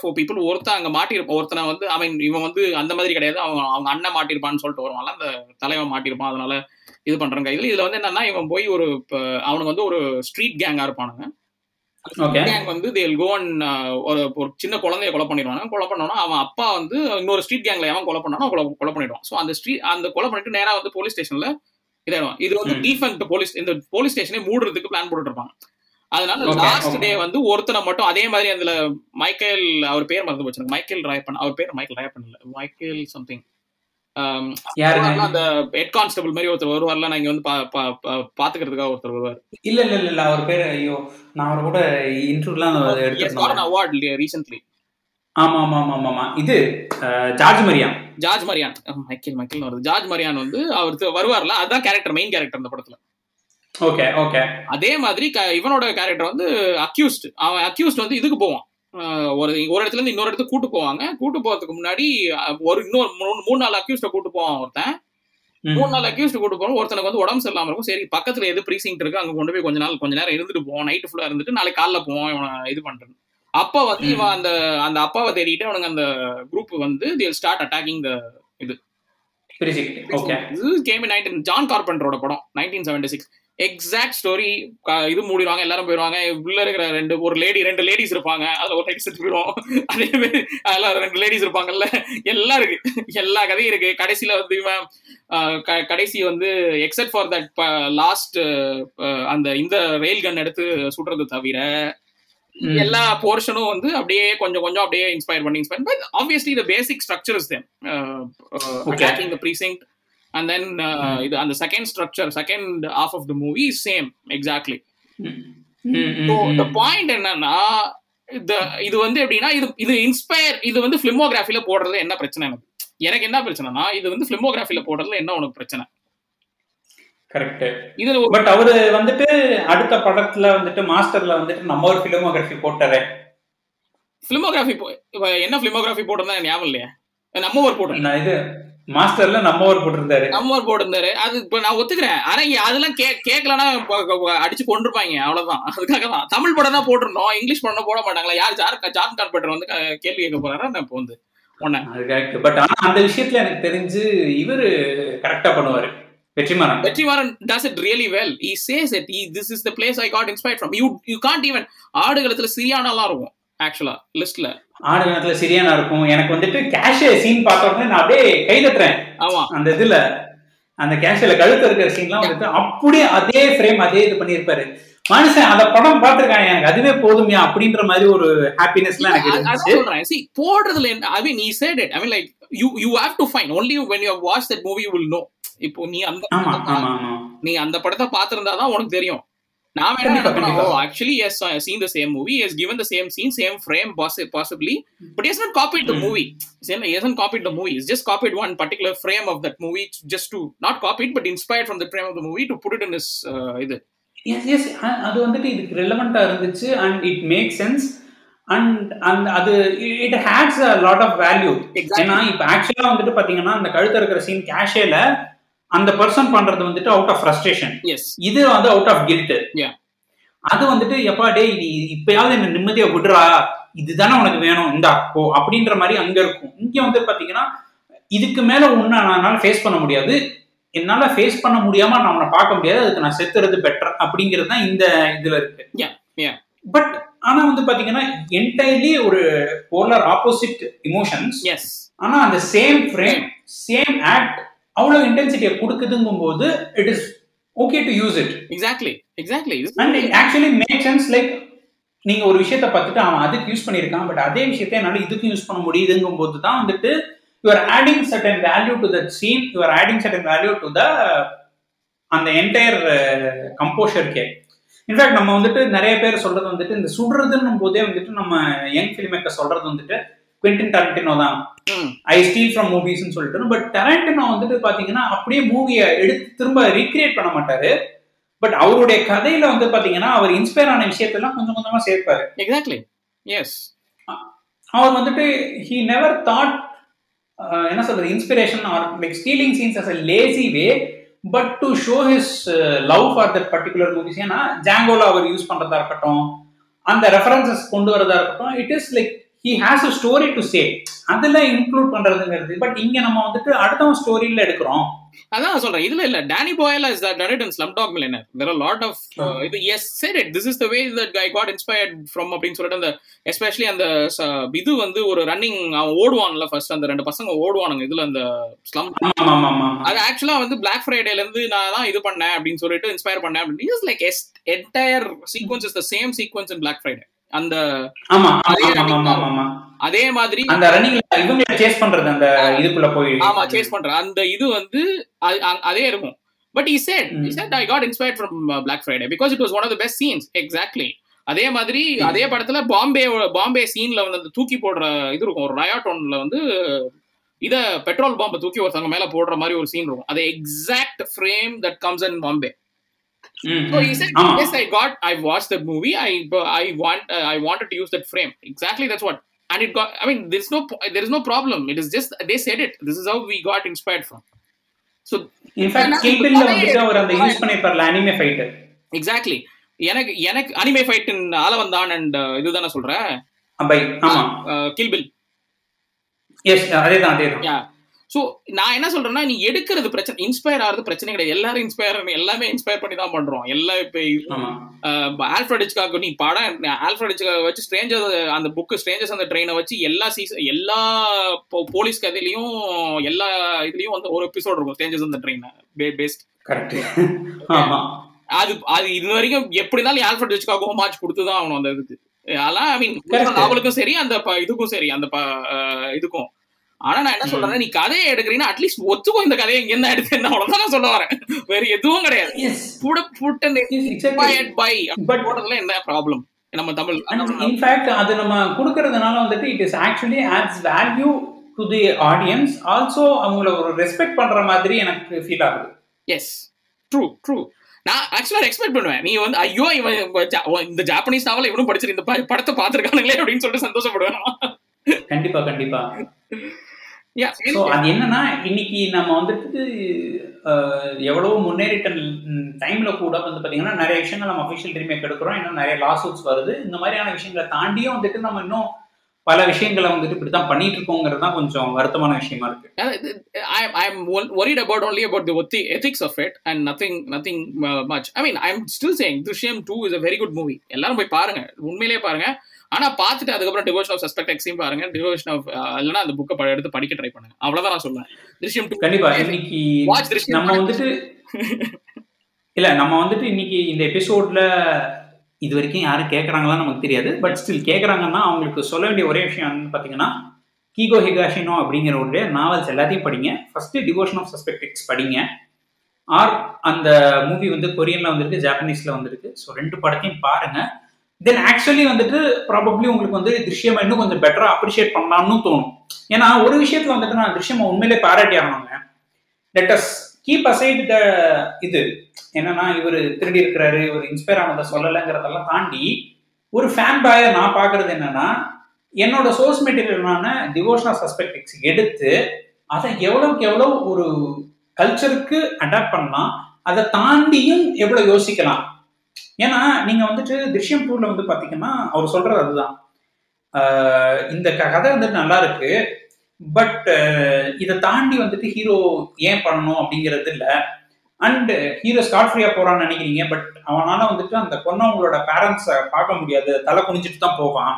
ஃபோர் பீப்புள் ஒருத்தன் அங்க மாட்டிருப்பான் ஒருத்தனை வந்து ஐ மீன் இவன் வந்து அந்த மாதிரி கிடையாது. அவன் அவங்க அண்ணன் மாட்டிருப்பான்னு சொல்லிட்டு வருவான்ல அந்த தலைவன் மாட்டிருப்பான். அதனால இது பண்றாங்க இதுல இதுல வந்து என்னன்னா இவன் போய் ஒரு அவனுக்கு வந்து ஒரு ஸ்ட்ரீட் கேங்கா இருப்பானுங்க. கேங் வந்து தேல் கோ அண்ட் ஒரு ஒரு சின்ன குழந்தைய கொலை பண்ணிடுவாங்க கொலை பண்ணோன்னா அவன் அப்பா வந்து இன்னொரு ஸ்ட்ரீட் கேங்ல எவன் கொலை பண்ணானோ கொலை கொலை பண்ணிடுவான். ஸோ அந்த ஸ்ட்ரீட் அந்த கொலை பண்ணிட்டு நேரா வந்து போலீஸ் ஸ்டேஷன்ல இதாயிடுவான் இது வந்து. டீஃபெக்ட் போலீஸ் இந்த போலீஸ் ஸ்டேஷனே மூடுறதுக்கு பிளான் போட்டுட்டு இருப்பாங்க அதனால லாஸ்ட். டே வந்து ஒருத்தனை மட்டும் அதே மாதிரி அதுல மைக்கேல் அவர் பேர் மறந்து போச்சு. மைக்கேல் ராயப்பன் அவர் பேர் மைக்கேல் ராயப்பன் இல்ல மைக்கேல் சம்திங் அந்த ஹெட் கான்ஸ்டபிள் மாதிரி ஒருத்தர் வருவார்ல நான் இங்க வந்து பாத்துக்கிறதுக்காக ஒருத்தர் வருவார் இல்ல இல்ல இல்ல அவர் பேரு ஐயோ நான் அவர் கூட இன்டர்வியூலாம் எடுத்துருந்தேன் அவார்ட் ரீசென்ட்லி ஆமா ஆமா ஆமா ஆமா இது ஜார்ஜ் மரியா ஜார்ஜ் மரியான். மைக்கேல் மைக்கேல் வருது. ஜார்ஜ் மரியான் வந்து அவர் வருவார்ல அதான் கேரக்டர் மெயின் கேரக்டர் அந்த படத்துல. Okay okay. அதே மாதிரி இவனோட கேரக்டர் வந்து அக்யூஸ்ட் அவன் அக்யூஸ்ட் வந்து இதுக்கு போவான். ஒரு ஒரு இடத்துல இருந்து இன்னொரு இடத்துக்கு கூட்டு போவாங்க. கூட்டு போறதுக்கு முன்னாடி ஒரு இன்னொரு மூணு மூணு நாலு அக்யூஸ்ட கூட்டு போவான் ஒருத்தன். மூணு நாள் அக்யூஸ்ட் கூட்டு போறோம் ஒருத்தனுக்கு வந்து உடம்பு சரியில்லாம இருக்கும். சரி பக்கத்துல எது ப்ரீசிங் இருக்கு அங்க கொண்டு போய் கொஞ்ச நாள் கொஞ்ச நேரம் இருந்துட்டு போவோம். நைட்டு ஃபுல்லா இருந்துட்டு நாளைக்கு காலைல போவோம். இது பண்றது அப்ப வந்து. இவன் அந்த அந்த அப்பாவை தேடிட்டு அவனுங்க அந்த குரூப் வந்து ஸ்டார்ட் அட்டாக்கிங் த ஓகே இது. ஜான் கார்பெண்டரோட படம் nineteen seventy six exact story இது மூடிடுவாங்க எல்லாரும் போயிடுவாங்க உள்ள இருக்கிற ரெண்டு ஒரு லேடி ரெண்டு லேடிஸ் இருப்பாங்க அதுல ஒரு லேடி செத்து போயிடும் அதே மாதிரி அதுல ரெண்டு லேடிஸ் இருப்பாங்கல்ல. எல்லாம் இருக்கு. எல்லா கதையும் இருக்கு. கடைசியில வந்து இவன் கடைசி வந்து எக்ஸப்ட் ஃபார் தட் லாஸ்ட் அந்த இந்த ரெயில் கன் எடுத்து சுடுறது தவிர எல்லா போர்ஷனும் வந்து அப்படியே கொஞ்சம் கொஞ்சம் அப்படியே இன்ஸ்பயர் பண்ணி inspire but obviously the basic structure is them attacking the precinct and then இது அந்த second structure second of of the movie same exactly the point என்னன்னா இந்த இது வந்து எப்படின்னா இது இது இன்ஸ்பயர் இது வந்து பிலிமோகிராஃபில போடுறது என்ன பிரச்சனை எனக்கு? எனக்கு என்ன பிரச்சனைனா இது வந்து பிலிமோகிராஃபில போடுறதுல என்ன உனக்கு பிரச்சனை? கரெக்ட் இதுல ஒரு- பட் அவரு வந்துட்டு அடுத்த படத்துல வந்துட்டு மாஸ்டர்ல வந்துட்டு நம்ம ஒரு பிலிமோகிராஃபி போட்டாரு. பிலிமோகிராஃபி என்ன பிலிமோகிராஃபி எனக்கு ஞாபகம் இல்லையா. நம்ம ஒரு போடுறோம் நான் இது மாஸ்டர்ல நம்ம ஒரு போட்டிருந்தாரு. நம்ம ஒரு போட்டிருந்தாரு. அது இப்ப நான் ஒத்துக்கிறேன். ஆனா அதெல்லாம் கே கேட்கலன்னா அடிச்சு கொண்டிருப்பாங்க அவ்வளவுதான். அதுக்காக தான். தமிழ் படம் தான் போட்டிருந்தோம். இங்கிலீஷ் படம் போட மாட்டாங்களா? யார் ஜார் ஜார்ஜ் கார்பெட்டர் வந்து கேள்வி கேட்க போறாரா? நான் இப்போ வந்து கரெக்ட் பட் ஆனா அந்த விஷயத்துல எனக்கு தெரிஞ்சு இவரு கரெக்டா பண்ணுவாரு. Vetrimaaran. Vetrimaaran does it really well. He says it he, this is the place i got inspired from. You you can't even ஆடுகளத்துல சிரியானாலாம் இருக்கும் ஆக்சுவலா லிஸ்ட்ல ஆடு கணத்துல சரியானா இருக்கும். எனக்கு வந்துட்டு கேஷ் சீன் பார்த்த உடனே நான் அப்படியே கை தட்டுறேன். ஆமா. அந்த இதுல அந்த கேஷ்ல கழுத்து இருக்கிற சீன்லாம் வந்துட்டு அப்படியே அதே ஃப்ரேம் அதே இது பண்ணியிருப்பாரு. மனுஷன் அந்த படம் பார்த்திருக்காங்க எனக்கு அதுவே போதுமையா அப்படின்ற மாதிரி ஒரு எனக்கு அ- அதான் இருந்துச்சு. சொல்றேன். போடுறதுல I mean it. I mean like you you have to find only when you have watched that movie you will know. இப்போ நீ அந்த நீ அந்த படத்தை பார்த்திருந்தா தான் உனக்கு தெரியும் நான். Actually yes scene the same movie yes not copied the Hmm. movie Same, he hasn't copied the movie he's just copied one particular frame of that movie just to not copied but inspired from the frame of the movie to put it in his uh, இது yes yes அது வந்துட்டு இதுக்கு ரெலவெண்டா இருந்துச்சு and it make sense and அந்த அது it adds a lot of value. ஏன்னா இப்போ ஆக்சுவலா வந்துட்டு பாத்தீங்கன்னா அந்த கழுத்து இருக்கிற சீன் கேஷேல அந்த பர்சன் பண்றது வந்துட்டு அவுட் ஆஃப் ஃப்ரஸ்ட்ரேஷன் எஸ் இது வந்து அவுட் ஆஃப் கில்ட். அது வந்துட்டு எப்பா டேய் நீ இப்பயாவது என்ன நிம்மதியா விடுறா? இதுதானே உனக்கு வேணும். இந்தா போ அப்படின்ற மாதிரி அங்க இருக்கும். இங்க வந்து பாத்தீங்கன்னா இதுக்கு மேல ஒண்ணு என்னால ஃபேஸ் பண்ண முடியாது. என்னால ஃபேஸ் பண்ண முடியாம நான் அவனை பார்க்க முடியாது. அதுக்கு நான் செத்துறது பெட்டர் அப்படிங்கிறது தான் இந்த இதுல இருக்கு. பட் ஆனா வந்து பாத்தீங்கன்னா என்டையர்லி ஒரு போலர் ஆப்போசிட் இமோஷன்ஸ் எஸ் ஆனா அந்த சேம் ஃப்ரேம் சேம் ஆக்ட் அவ்வளவு இன்டென்சிட்டியை கொடுக்குதுங்கும் போது it is okay to use it exactly exactly and actually make sense like நீங்க ஒரு விஷயத்த பார்த்துட்டு அவன் அதுக்கு யூஸ் பண்ணியிருக்கான் பட் அதே விஷயத்த என்னால இதுக்கு யூஸ் பண்ண முடியுதுங்கும் போது தான் வந்துட்டு you are adding certain value to that scene you are adding certain value to the அந்த என்டையர் கம்போஷருக்கே இன்ஃபேக்ட் நம்ம வந்துட்டு நிறைய பேர் சொல்றது வந்துட்டு இந்த சுடுறதுன்னும் போதே வந்துட்டு நம்ம யங் ஃபிலிம் மேக்கர் சொல்றது வந்துட்டு குவென்டின் டரண்டினோ தான். ஐ ஸ்டீல் ஃப்ரம் மூவிஸ்னு சொல்லிட்டு. பட் டரண்டினோ வந்துட்டு பாத்தீங்கன்னா அப்படியே மூவியை எடுத்து திரும்ப ரீக்ரியேட் பண்ண மாட்டாரு. பட் அவருடைய கதையில வந்து பாத்தீங்கன்னா அவர் இன்ஸ்பயர் ஆன விஷயத்தெல்லாம் கொஞ்சம் கொஞ்சமா சேர்ப்பாரு. எக்ஸாக்ட்லி எஸ் அவர் வந்துட்டு ஹி நெவர் தாட் என்ன சொல்றது inspiration or like stealing scenes as a lazy way but to show his love for that particular movies ஏன்னா ஜாங்கோல அவர் யூஸ் பண்றதா இருக்கட்டும் அந்த ரெஃபரன்சஸ் கொண்டு வரதா இருக்கட்டும் it is like he has a story to say அதுல இன்க்ளூட் பண்றதுங்கிறது. பட் இங்க நம்ம வந்துட்டு அடுத்தவன் ஸ்டோரியில எடுக்கிறோம். அதான் சொல்றேன். இதுல இல்ல. Danny Boyle is it in Slumdog Millionaire there are lot of இது yes it this is the way that I got inspired from அப்படின்னு சொல்லிட்டு அந்த எஸ்பெஷலி அந்த இது வந்து ஒரு ரன்னிங் அவன் ஓடுவான்ல ஃபர்ஸ்ட் அந்த ரெண்டு பசங்க ஓடுவானுங்க. இதுல அந்த ஸ்லம் அது ஆக்சுவலா வந்து பிளாக் ஃப்ரைடேல இருந்து நான் தான் இது பண்ணேன் அப்படின்னு சொல்லிட்டு இன்ஸ்பயர் பண்ணேன் அப்படின்னு. Like entire sequence is the same sequence in Black Friday அந்த ஆமா அதே மாதிரி அந்த ரன்னிங்ல சேஸ் பண்றது அந்த இதுக்குள்ள போய் ஆமா சேஸ் பண்ற. அந்த இது வந்து அது- இருக்கும். பட் he said he ம். said i got inspired from uh, black friday because it was one of the best scenes. Exactly. அதே மாதிரி அதே படத்துல பாம்பே பாம்பே சீன்ல வந்து அந்த தூக்கி போடுற இது இருக்கும். ஒரு ரயாட் ஒன்ல வந்து இத பெட்ரோல் பாம்பை தூக்கி ஒருத்தவங்க மேல போடுற மாதிரி ஒரு சீன் இருக்கும். அது exact frame that comes in Bombay ம், So he said, ஆமா yes, I got, I watched the movie. I, I want, uh, I wanted to use that frame. Exactly, that's what. And it got. I mean, there's no, there is no problem. It is just they said it. This is how we got inspired from. So in fact கில்பில்ல வந்துட்டு அவர் அந்த use பண்ணிருப்பார்ல anime fight exactly. எனக்கு எனக்கு anime fight ஆல வந்தான் and இதுதானே சொல்றேன் பை ஆமா கில்பில் எஸ் அதேதான் அதேதான் ஸோ நான் என்ன சொல்றேன்னா நீ எடுக்கிறது பிரச்சனை இன்ஸ்பயர் ஆகிறது பிரச்சனை கிடையாது. எல்லாரும் இன்ஸ்பயர் எல்லாமே இன்ஸ்பயர் பண்ணி தான் பண்றோம். எல்லாம் இப்போ ஆமா. ஆல்ஃபிரட் ஹிச்காக் நீ படம் ஆல்ஃபிரட் ஹிச்காக் வச்சு ஸ்ட்ரேஞ்சர் அந்த புக்கு ஸ்ட்ரேஞ்சர்ஸ் அந்த ட்ரெயினை வச்சு எல்லா சீசன் எல்லா போலீஸ் கதையிலையும் எல்லா இதுலயும் வந்து ஒரு எபிசோட் இருக்கும். ஸ்ட்ரேஞ்சர்ஸ் அந்த ட்ரெயின் பேஸ்ட் கரெக்ட் அது அது இது வரைக்கும் எப்படி இருந்தாலும் ஆல்ஃபிரட் ஹிச்காக் ஹோமாச் கொடுத்து தான் ஆகணும் அந்த இதுக்கு. அதெல்லாம் ஐ மீன். நாவலுக்கும் சரி அந்த இதுக்கும் சரி அந்த இதுக்கும். ஆனா நான் என்ன சொல்றேன்னா நீ கதையை எடுக்கிறீங்கன்னா அட்லீஸ்ட் ஒத்துக்கோ இந்த கதையை இங்க என்ன எடுத்து அவ்வளவுதான் நான் சொல்ல வரேன். வேற எதுவும் கிடையாது. புட புட் பை But- போடுறதுல என்ன ப்ராப்ளம் நம்ம தமிழ் இன்ஃபேக்ட் அது நம்ம கொடுக்கறதுனால வந்துட்டு it is actually adds value to the audience also அவங்கள ஒரு ரெஸ்பெக்ட் பண்ற மாதிரி எனக்கு ஃபீல் ஆகுது. எஸ் ட்ரூ ட்ரூ நான் ஆக்சுவலா எக்ஸ்பெக்ட் பண்ணுவேன். நீ வந்து ஐயோ இவன் இந்த ஜாப்பனீஸ் நாவல் இவனும் படிச்சிரு இந்த படத்தை பார்த்திருக்கானுங்களே அப்படின்னு சொல்லிட்டு சந்தோஷப்படுவேன் கண்டிப்பா கண்டிப்பா. ஸோ அது என்னன்னா இன்னைக்கு நம்ம வந்துட்டு எவ்வளவோ முன்னேறிட்ட டைம்ல கூட வந்து பாத்தீங்கன்னா நிறைய விஷயங்கள் நம்ம அஃபிஷியல் ரீமேக் எடுக்கிறோம். இன்னும் நிறைய லாசூட்ஸ் வருது. இந்த மாதிரியான விஷயங்களை தாண்டியும் வந்துட்டு நம்ம இன்னும் பல விஷயங்களை வந்துட்டு இப்படித்தான் பண்ணிட்டு இருக்கோங்கிறது தான் கொஞ்சம் வருத்தமான விஷயமா இருக்கு. I, I'm wo- worried about only about the ethi- ethics of it and nothing nothing uh, much. I mean, I'm still saying Drishyam 2 is a very good movie. எல்லாரும் போய் பாருங்க. உண்மையிலேயே பாருங்க. ஆனா பார்த்துட்டு அதுக்கப்புறம் டிவோஷன் ஆஃப் சஸ்பெக்ட் எக்ஸையும் பாருங்க. Devotion of இல்லைன்னா அந்த புக்கை எடுத்து படிக்க ட்ரை பண்ணுங்க. அவ்வளவுதான் நான் சொல்லுவேன் திருஷ்யம் டூ கண்டிப்பா. இன்னைக்கு Watch Drishyam நம்ம வந்துட்டு இல்ல நம்ம வந்துட்டு இன்னைக்கு இந்த எபிசோட்ல இது வரைக்கும் யாரும் கேட்குறாங்களான்னு நமக்கு தெரியாது. பட் ஸ்டில் கேட்குறாங்கன்னா அவங்களுக்கு சொல்ல வேண்டிய ஒரே விஷயம் என்னன்னு பாத்தீங்கன்னா கீகோ ஹிகாஷினோ அப்படிங்கிறவருடைய நாவல்ஸ் எல்லாத்தையும் படிங்க. ஃபஸ்ட்டு டிவோஷன் ஆஃப் சஸ்பெக்டிக்ஸ் படிங்க. ஆர் அந்த மூவி வந்து கொரியனில் வந்திருக்கு ஜாப்பனீஸில் வந்திருக்கு. ஸோ ரெண்டு படத்தையும் பாருங்கள் தென் ஆக்சுவலி வந்துட்டு ப்ராபப்ளி உங்களுக்கு வந்து திருஷ்யமா இன்னும் கொஞ்சம் பெட்டரா அப்ரிஷியேட் பண்ணலாம்னு தோணும். ஏன்னா ஒரு விஷயத்தில் வந்துட்டு நான் திருஷ்யமா உண்மையிலே பாராட்டி ஆகணுங்க. லெட்டஸ் கீப் அசைட் த இது என்னன்னா இவர் திருடி இருக்கிறாரு இவர் இன்ஸ்பயர் ஆனதை சொல்லலைங்கிறதெல்லாம் தாண்டி ஒரு ஃபேன் பாயை நான் பார்க்கறது என்னன்னா என்னோட சோர்ஸ் மெட்டீரியலான டிவோஷனல் சஸ்பெக்டிக்ஸ் எடுத்து அதை எவ்வளவுக்கு எவ்வளவு ஒரு கல்ச்சருக்கு அடாப்ட் பண்ணலாம் அதை தாண்டியும் எவ்வளவு யோசிக்கலாம். ஏன்னா நீங்க வந்துட்டு திருஷ்யம் டூல வந்து பாத்தீங்கன்னா அவர் சொல்றது அதுதான். இந்த க- கதை வந்துட்டு நல்லா இருக்கு பட் இதை தாண்டி வந்துட்டு ஹீரோ ஏன் பண்ணணும் அப்படிங்கிறது இல்லை. அண்ட் ஹீரோ ஸ்காட் ஃப்ரீயா போறான்னு நினைக்கிறீங்க பட் அவனால வந்துட்டு அந்த பொண்ணவங்களோட பேரண்ட்ஸை பார்க்க முடியாது. தலை குனிஞ்சிட்டு தான் போவான்.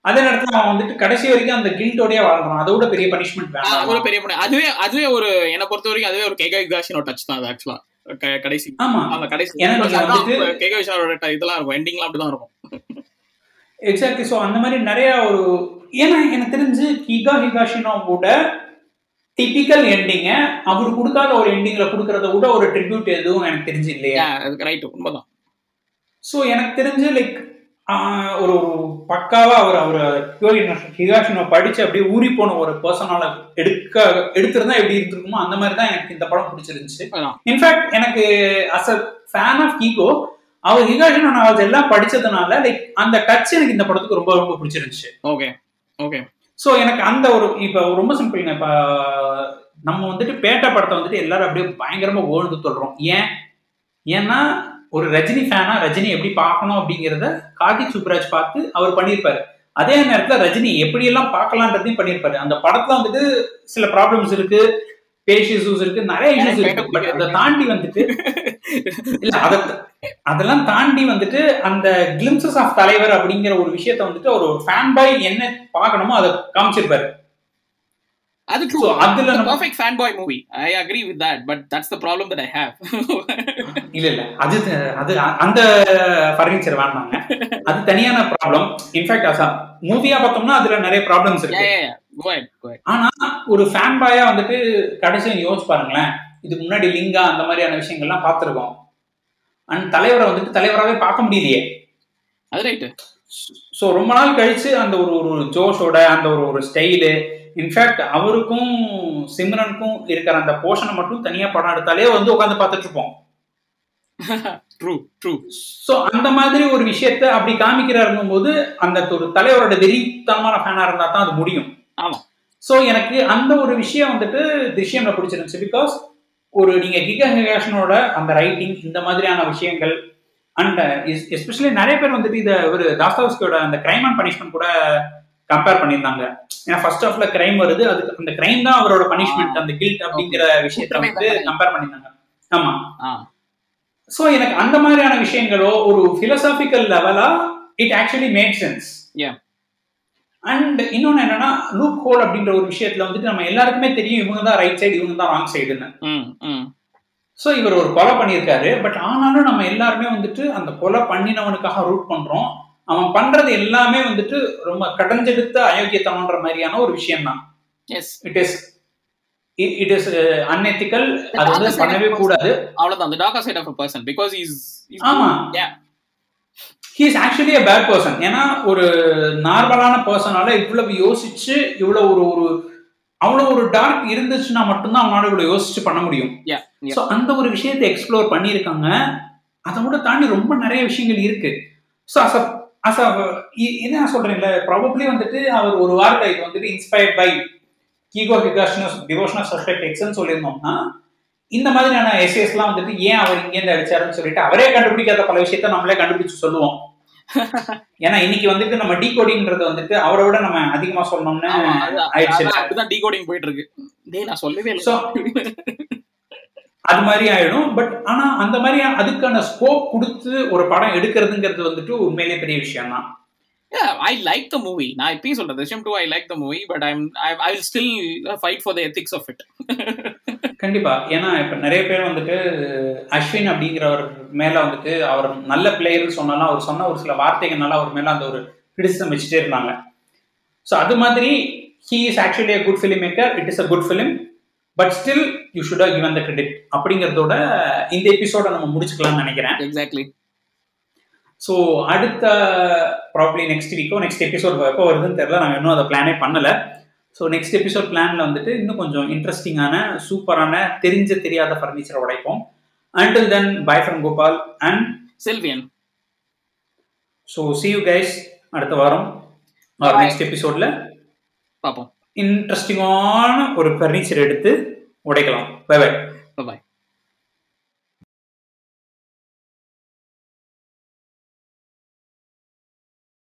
அதே நேரத்துல அவன் வந்துட்டு கடைசி வரைக்கும் அந்த கில்ட்டோடய வாழ்றான் அதோட பெரிய பனிஷ்மெண்ட் ஆ, ஒரு பெரிய அதுவே அதுவே ஒரு என்னை பொறுத்த வரைக்கும் அதுவே ஒரு கேகா காஷினோ டச் தான் அது ஆக்சுவலா கடைசி. ஆமா. அந்த கடைசி வந்துட்டு- கேகா விஷாலோட இதெல்லாம் இருக்கும். எண்டிங்லாம் அப்படிதான் இருக்கும். எக்ஸாக்ட்லி ஸோ அந்த மாதிரி நிறைய ஒரு ஏன்னா எனக்கு தெரிஞ்சு ஹிகாஷினோ கூட டிபிக்கல் எண்டிங்க அவர் கொடுக்காத ஒரு எண்டிங்ல கொடுக்கறத விட ஒரு ட்ரிபியூட் எதுவும் எனக்கு தெரிஞ்சு இல்லையா ரைட் உண்மைதான். ஸோ எனக்கு தெரிஞ்சு லைக் ஒரு ஒரு பக்காவா அவர் அவர் ஹிகாஷினோ படிச்சு அப்படியே ஊறி போன ஒரு பர்சனால எடுக்க எடுத்திருந்தா எப்படி இருந்திருக்குமோ அந்த மாதிரி தான் எனக்கு இந்த படம் பிடிச்சிருந்துச்சு. இன்ஃபேக்ட் எனக்கு as a fan of Keigo our Higashino novels எல்லாம் படிச்சதுனால லைக் அந்த டச் எனக்கு இந்த படத்துக்கு ரொம்ப ரொம்ப பிடிச்சிருந்துச்சு. ஓகே ஓகே ஸோ எனக்கு அந்த ஒரு இப்போ ரொம்ப சிம்பிள்ங்க இப்போ நம்ம வந்துட்டு பேட்டை படத்தை வந்துட்டு எல்லாரும் அப்படியே பயங்கரமா ஓழ்ந்து சொல்றோம். ஏன்? ஏன்னா ஒரு ரஜினி ஃபேனா ரஜினி எப்படி பார்க்கணும் அப்படிங்கிறத கார்த்திக் சுப்ராஜ் பார்த்து அவர் பண்ணியிருப்பாரு. அதே நேரத்தில் ரஜினி எப்படியெல்லாம் பார்க்கலான்றதையும் பண்ணியிருப்பாரு. அந்த படத்துல வந்துட்டு சில ப்ராப்ளம்ஸ் இருக்கு பேஷ் இஷ்யூஸ் இருக்கு நிறைய இஷ்யூஸ் இருக்கு. பட் அதை தாண்டி வந்துட்டு அதெல்லாம் தாண்டி வந்துட்டு அந்த கிளிம்சஸ் ஆஃப் தலைவர் அப்படிங்கிற ஒரு விஷயத்த வந்துட்டு ஒரு ஃபேன் பாய் என்ன பார்க்கணுமோ அதை காமிச்சிருப்பாரு. அது ட்ரூ அதுல perfect fan boy movie I agree with that but that's the problem that I have இல்ல இல்ல. அது அது அந்த ஃபர்னிச்சர் வேண்டாங்க. அது தனியான ப்ராப்ளம் இன்ஃபேக்ட் மூவியா பார்த்தோம்னா அதுல நிறைய ப்ராப்ளம்ஸ் இருக்கு. ஆனா ஒரு ஃபேன் பாயா வந்துட்டு கடைசியா யோசிச்சு பாருங்களேன். இதுக்கு முன்னாடி லிங்கா அந்த மாதிரியான விஷயங்கள்லாம் பார்த்திருக்கோம். அண்ட் தலைவரை வந்துட்டு தலைவராகவே பார்க்க முடியலையே. அது ரைட்டு ஸோ ரொம்ப நாள் கழிச்சு அந்த ஒரு ஒரு ஜோஷோட அந்த ஒரு ஒரு ஸ்டைலு இன்ஃபேக்ட் அவருக்கும் சிம்ரனுக்கும் இருக்கிற அந்த போர்ஷனை மட்டும் தனியா படம் எடுத்தாலே வந்து உட்காந்து பார்த்துட்டு இருப்போம். ட்ரூ ட்ரூ ஸோ அந்த மாதிரி ஒரு விஷயத்த அப்படி காமிக்கிறாருங்கும் போது அந்த ஒரு தலைவரோட வெறித்தனமான ஃபேனா இருந்தா தான் அது முடியும். ஆமா. ஸோ எனக்கு அந்த ஒரு விஷயம் வந்துட்டு திருஷ்யம்ல பிடிச்சிருந்துச்சு பிகாஸ் ஒரு நீங்க கிகா ஹிகாஷனோட அந்த ரைட்டிங் இந்த மாதிரியான விஷயங்கள் அண்ட் எஸ்பெஷலி நிறைய பேர் வந்துட்டு இதை ஒரு தாஸ்தாவஸ்கியோட அந்த கிரைம் அண்ட் பனிஷ்மெண்ட் கூட கம்பேர் பண்ணியிருந்தாங்க. ஏன்னா ஃபர்ஸ்ட் ஹாஃப்ல கிரைம் வருது அதுக்கு அந்த கிரைம் தான் அவரோட பனிஷ்மெண்ட் அந்த கில்ட் அப்படிங்கிற விஷயத்த வந்து. கம்பேர் பண்ணியிருந்தாங்க. ஆமா. ஸோ எனக்கு அந்த மாதிரியான விஷயங்களோ ஒரு philosophical லெவலா it actually made sense. And இன்னொன்னு என்னன்னா லூப் ஹோல் அப்படின்ற ஒரு விஷயத்துல வந்துட்டு நம்ம எல்லாருக்குமே தெரியும் இவங்க தான் ரைட் சைடு இவங்க தான் ராங் சைடுன்னு ஸோ இவர் ஒரு கொலை பண்ணியிருக்காரு. பட் ஆனாலும் நம்ம எல்லாருமே வந்துட்டு அந்த கொலை பண்ணினவனுக்காக ரூட் பண்றோம். அவன் பண்றது எல்லாமே வந்துட்டு ரொம்ப கடஞ்செடுத்த அயோக்கியத்தனன்ற மாதிரியான ஒரு விஷயம் தான் yes it is it is unethical அது வந்து பண்ணவே கூடாது. அவ்வளவுதான். அந்த darker side of person because is ஆமா. He's actually a bad person ஏன்னா ஒரு நார்மலான பர்சனால இவ்வளவு யோசிச்சு இவ்வளவு ஒரு ஒரு அவ்வளவு ஒரு டார்க் இருந்துச்சுன்னா மட்டும்தான் அவனால இவ்வளவு யோசிச்சு பண்ண முடியும். ஸோ அந்த ஒரு விஷயத்தை எக்ஸ்ப்ளோர் பண்ணியிருக்காங்க. அதை விட தாண்டி ரொம்ப நிறைய விஷயங்கள் இருக்கு. ஸோ அஸ் அஸ் என்ன சொல்றேன்ல? ப்ராபப்ளி வந்துட்டு அவர் ஒரு வார்த்தை இது வந்துட்டு inspired by Keigo Higashino's devotional suspect எக்ஸ்ன்னு சொல்லியிருந்தோம்னா இந்த மாதிரியான எஸ்ஏஸ்லாம் வந்துட்டு ஏன் அவர் இங்கேருந்து அடிச்சாருன்னு சொல்லிட்டு அவரே கண்டுபிடிக்காத பல விஷயத்த நம்மளே கண்டுபிடிச்சு சொல்லுவோம். ஏன்னா இன்னைக்கு வந்துட்டு நம்ம டீகோடிங்கிறது வந்துட்டு அவரை விட நம்ம அதிகமா சொன்னோம்னு அப்படிதான் டீகோடிங் போயிட்டு இருக்கு டேய் நான் சொல்லவே இல்லை. அது மாதிரி ஆயிடும். பட் ஆனா அந்த மாதிரி அதுக்கான ஸ்கோப் கொடுத்து ஒரு படம் எடுக்கிறதுங்கிறது வந்துட்டு உண்மையிலேயே பெரிய விஷயம் தான் ஐ லைக் த மூவி நான் இப்பயும் சொல்றேன் விஷயம் too I like the movie but I'm I will still fight for the ethics of it கண்டிப்பா. ஏன்னா இப்ப நிறைய பேர் வந்துட்டு அஸ்வின் அப்படிங்கிறவர் மேல வந்துட்டு அவர் நல்ல பிளேயர்னு சொன்னாலும் அவர் சொன்ன ஒரு சில வார்த்தைகள்னால அவர் மேல அந்த ஒரு கிரிட்டிசம் வச்சுட்டே இருந்தாங்க. ஸோ அது மாதிரி he is actually a good film maker it is a good film but still you should given the credit அப்படிங்கிறதோட இந்த எபிசோட நம்ம முடிச்சுக்கலாம்னு நினைக்கிறேன். எக்ஸாக்ட்லி ஸோ அடுத்த ப்ராப்ளி நெக்ஸ்ட் வீக்கோ நெக்ஸ்ட் எபிசோட் எப்போ வருதுன்னு தெரியல. நாங்கள் இன்னும் அதை பிளானே பண்ணலை. ஸோ நெக்ஸ்ட் எபிசோட் பிளானில் வந்துட்டு இன்னும் கொஞ்சம் இன்ட்ரெஸ்டிங்கான சூப்பரான தெரிஞ்ச தெரியாத ஃபர்னிச்சரை உடைப்போம். Until then bye from Gopal and Selvian so see you guys அடுத்த வாரம். நெக்ஸ்ட் எபிசோடில் பார்ப்போம். இன்ட்ரெஸ்டிங்கான ஒரு ஃபர்னிச்சர் எடுத்து உடைக்கலாம். By bye bye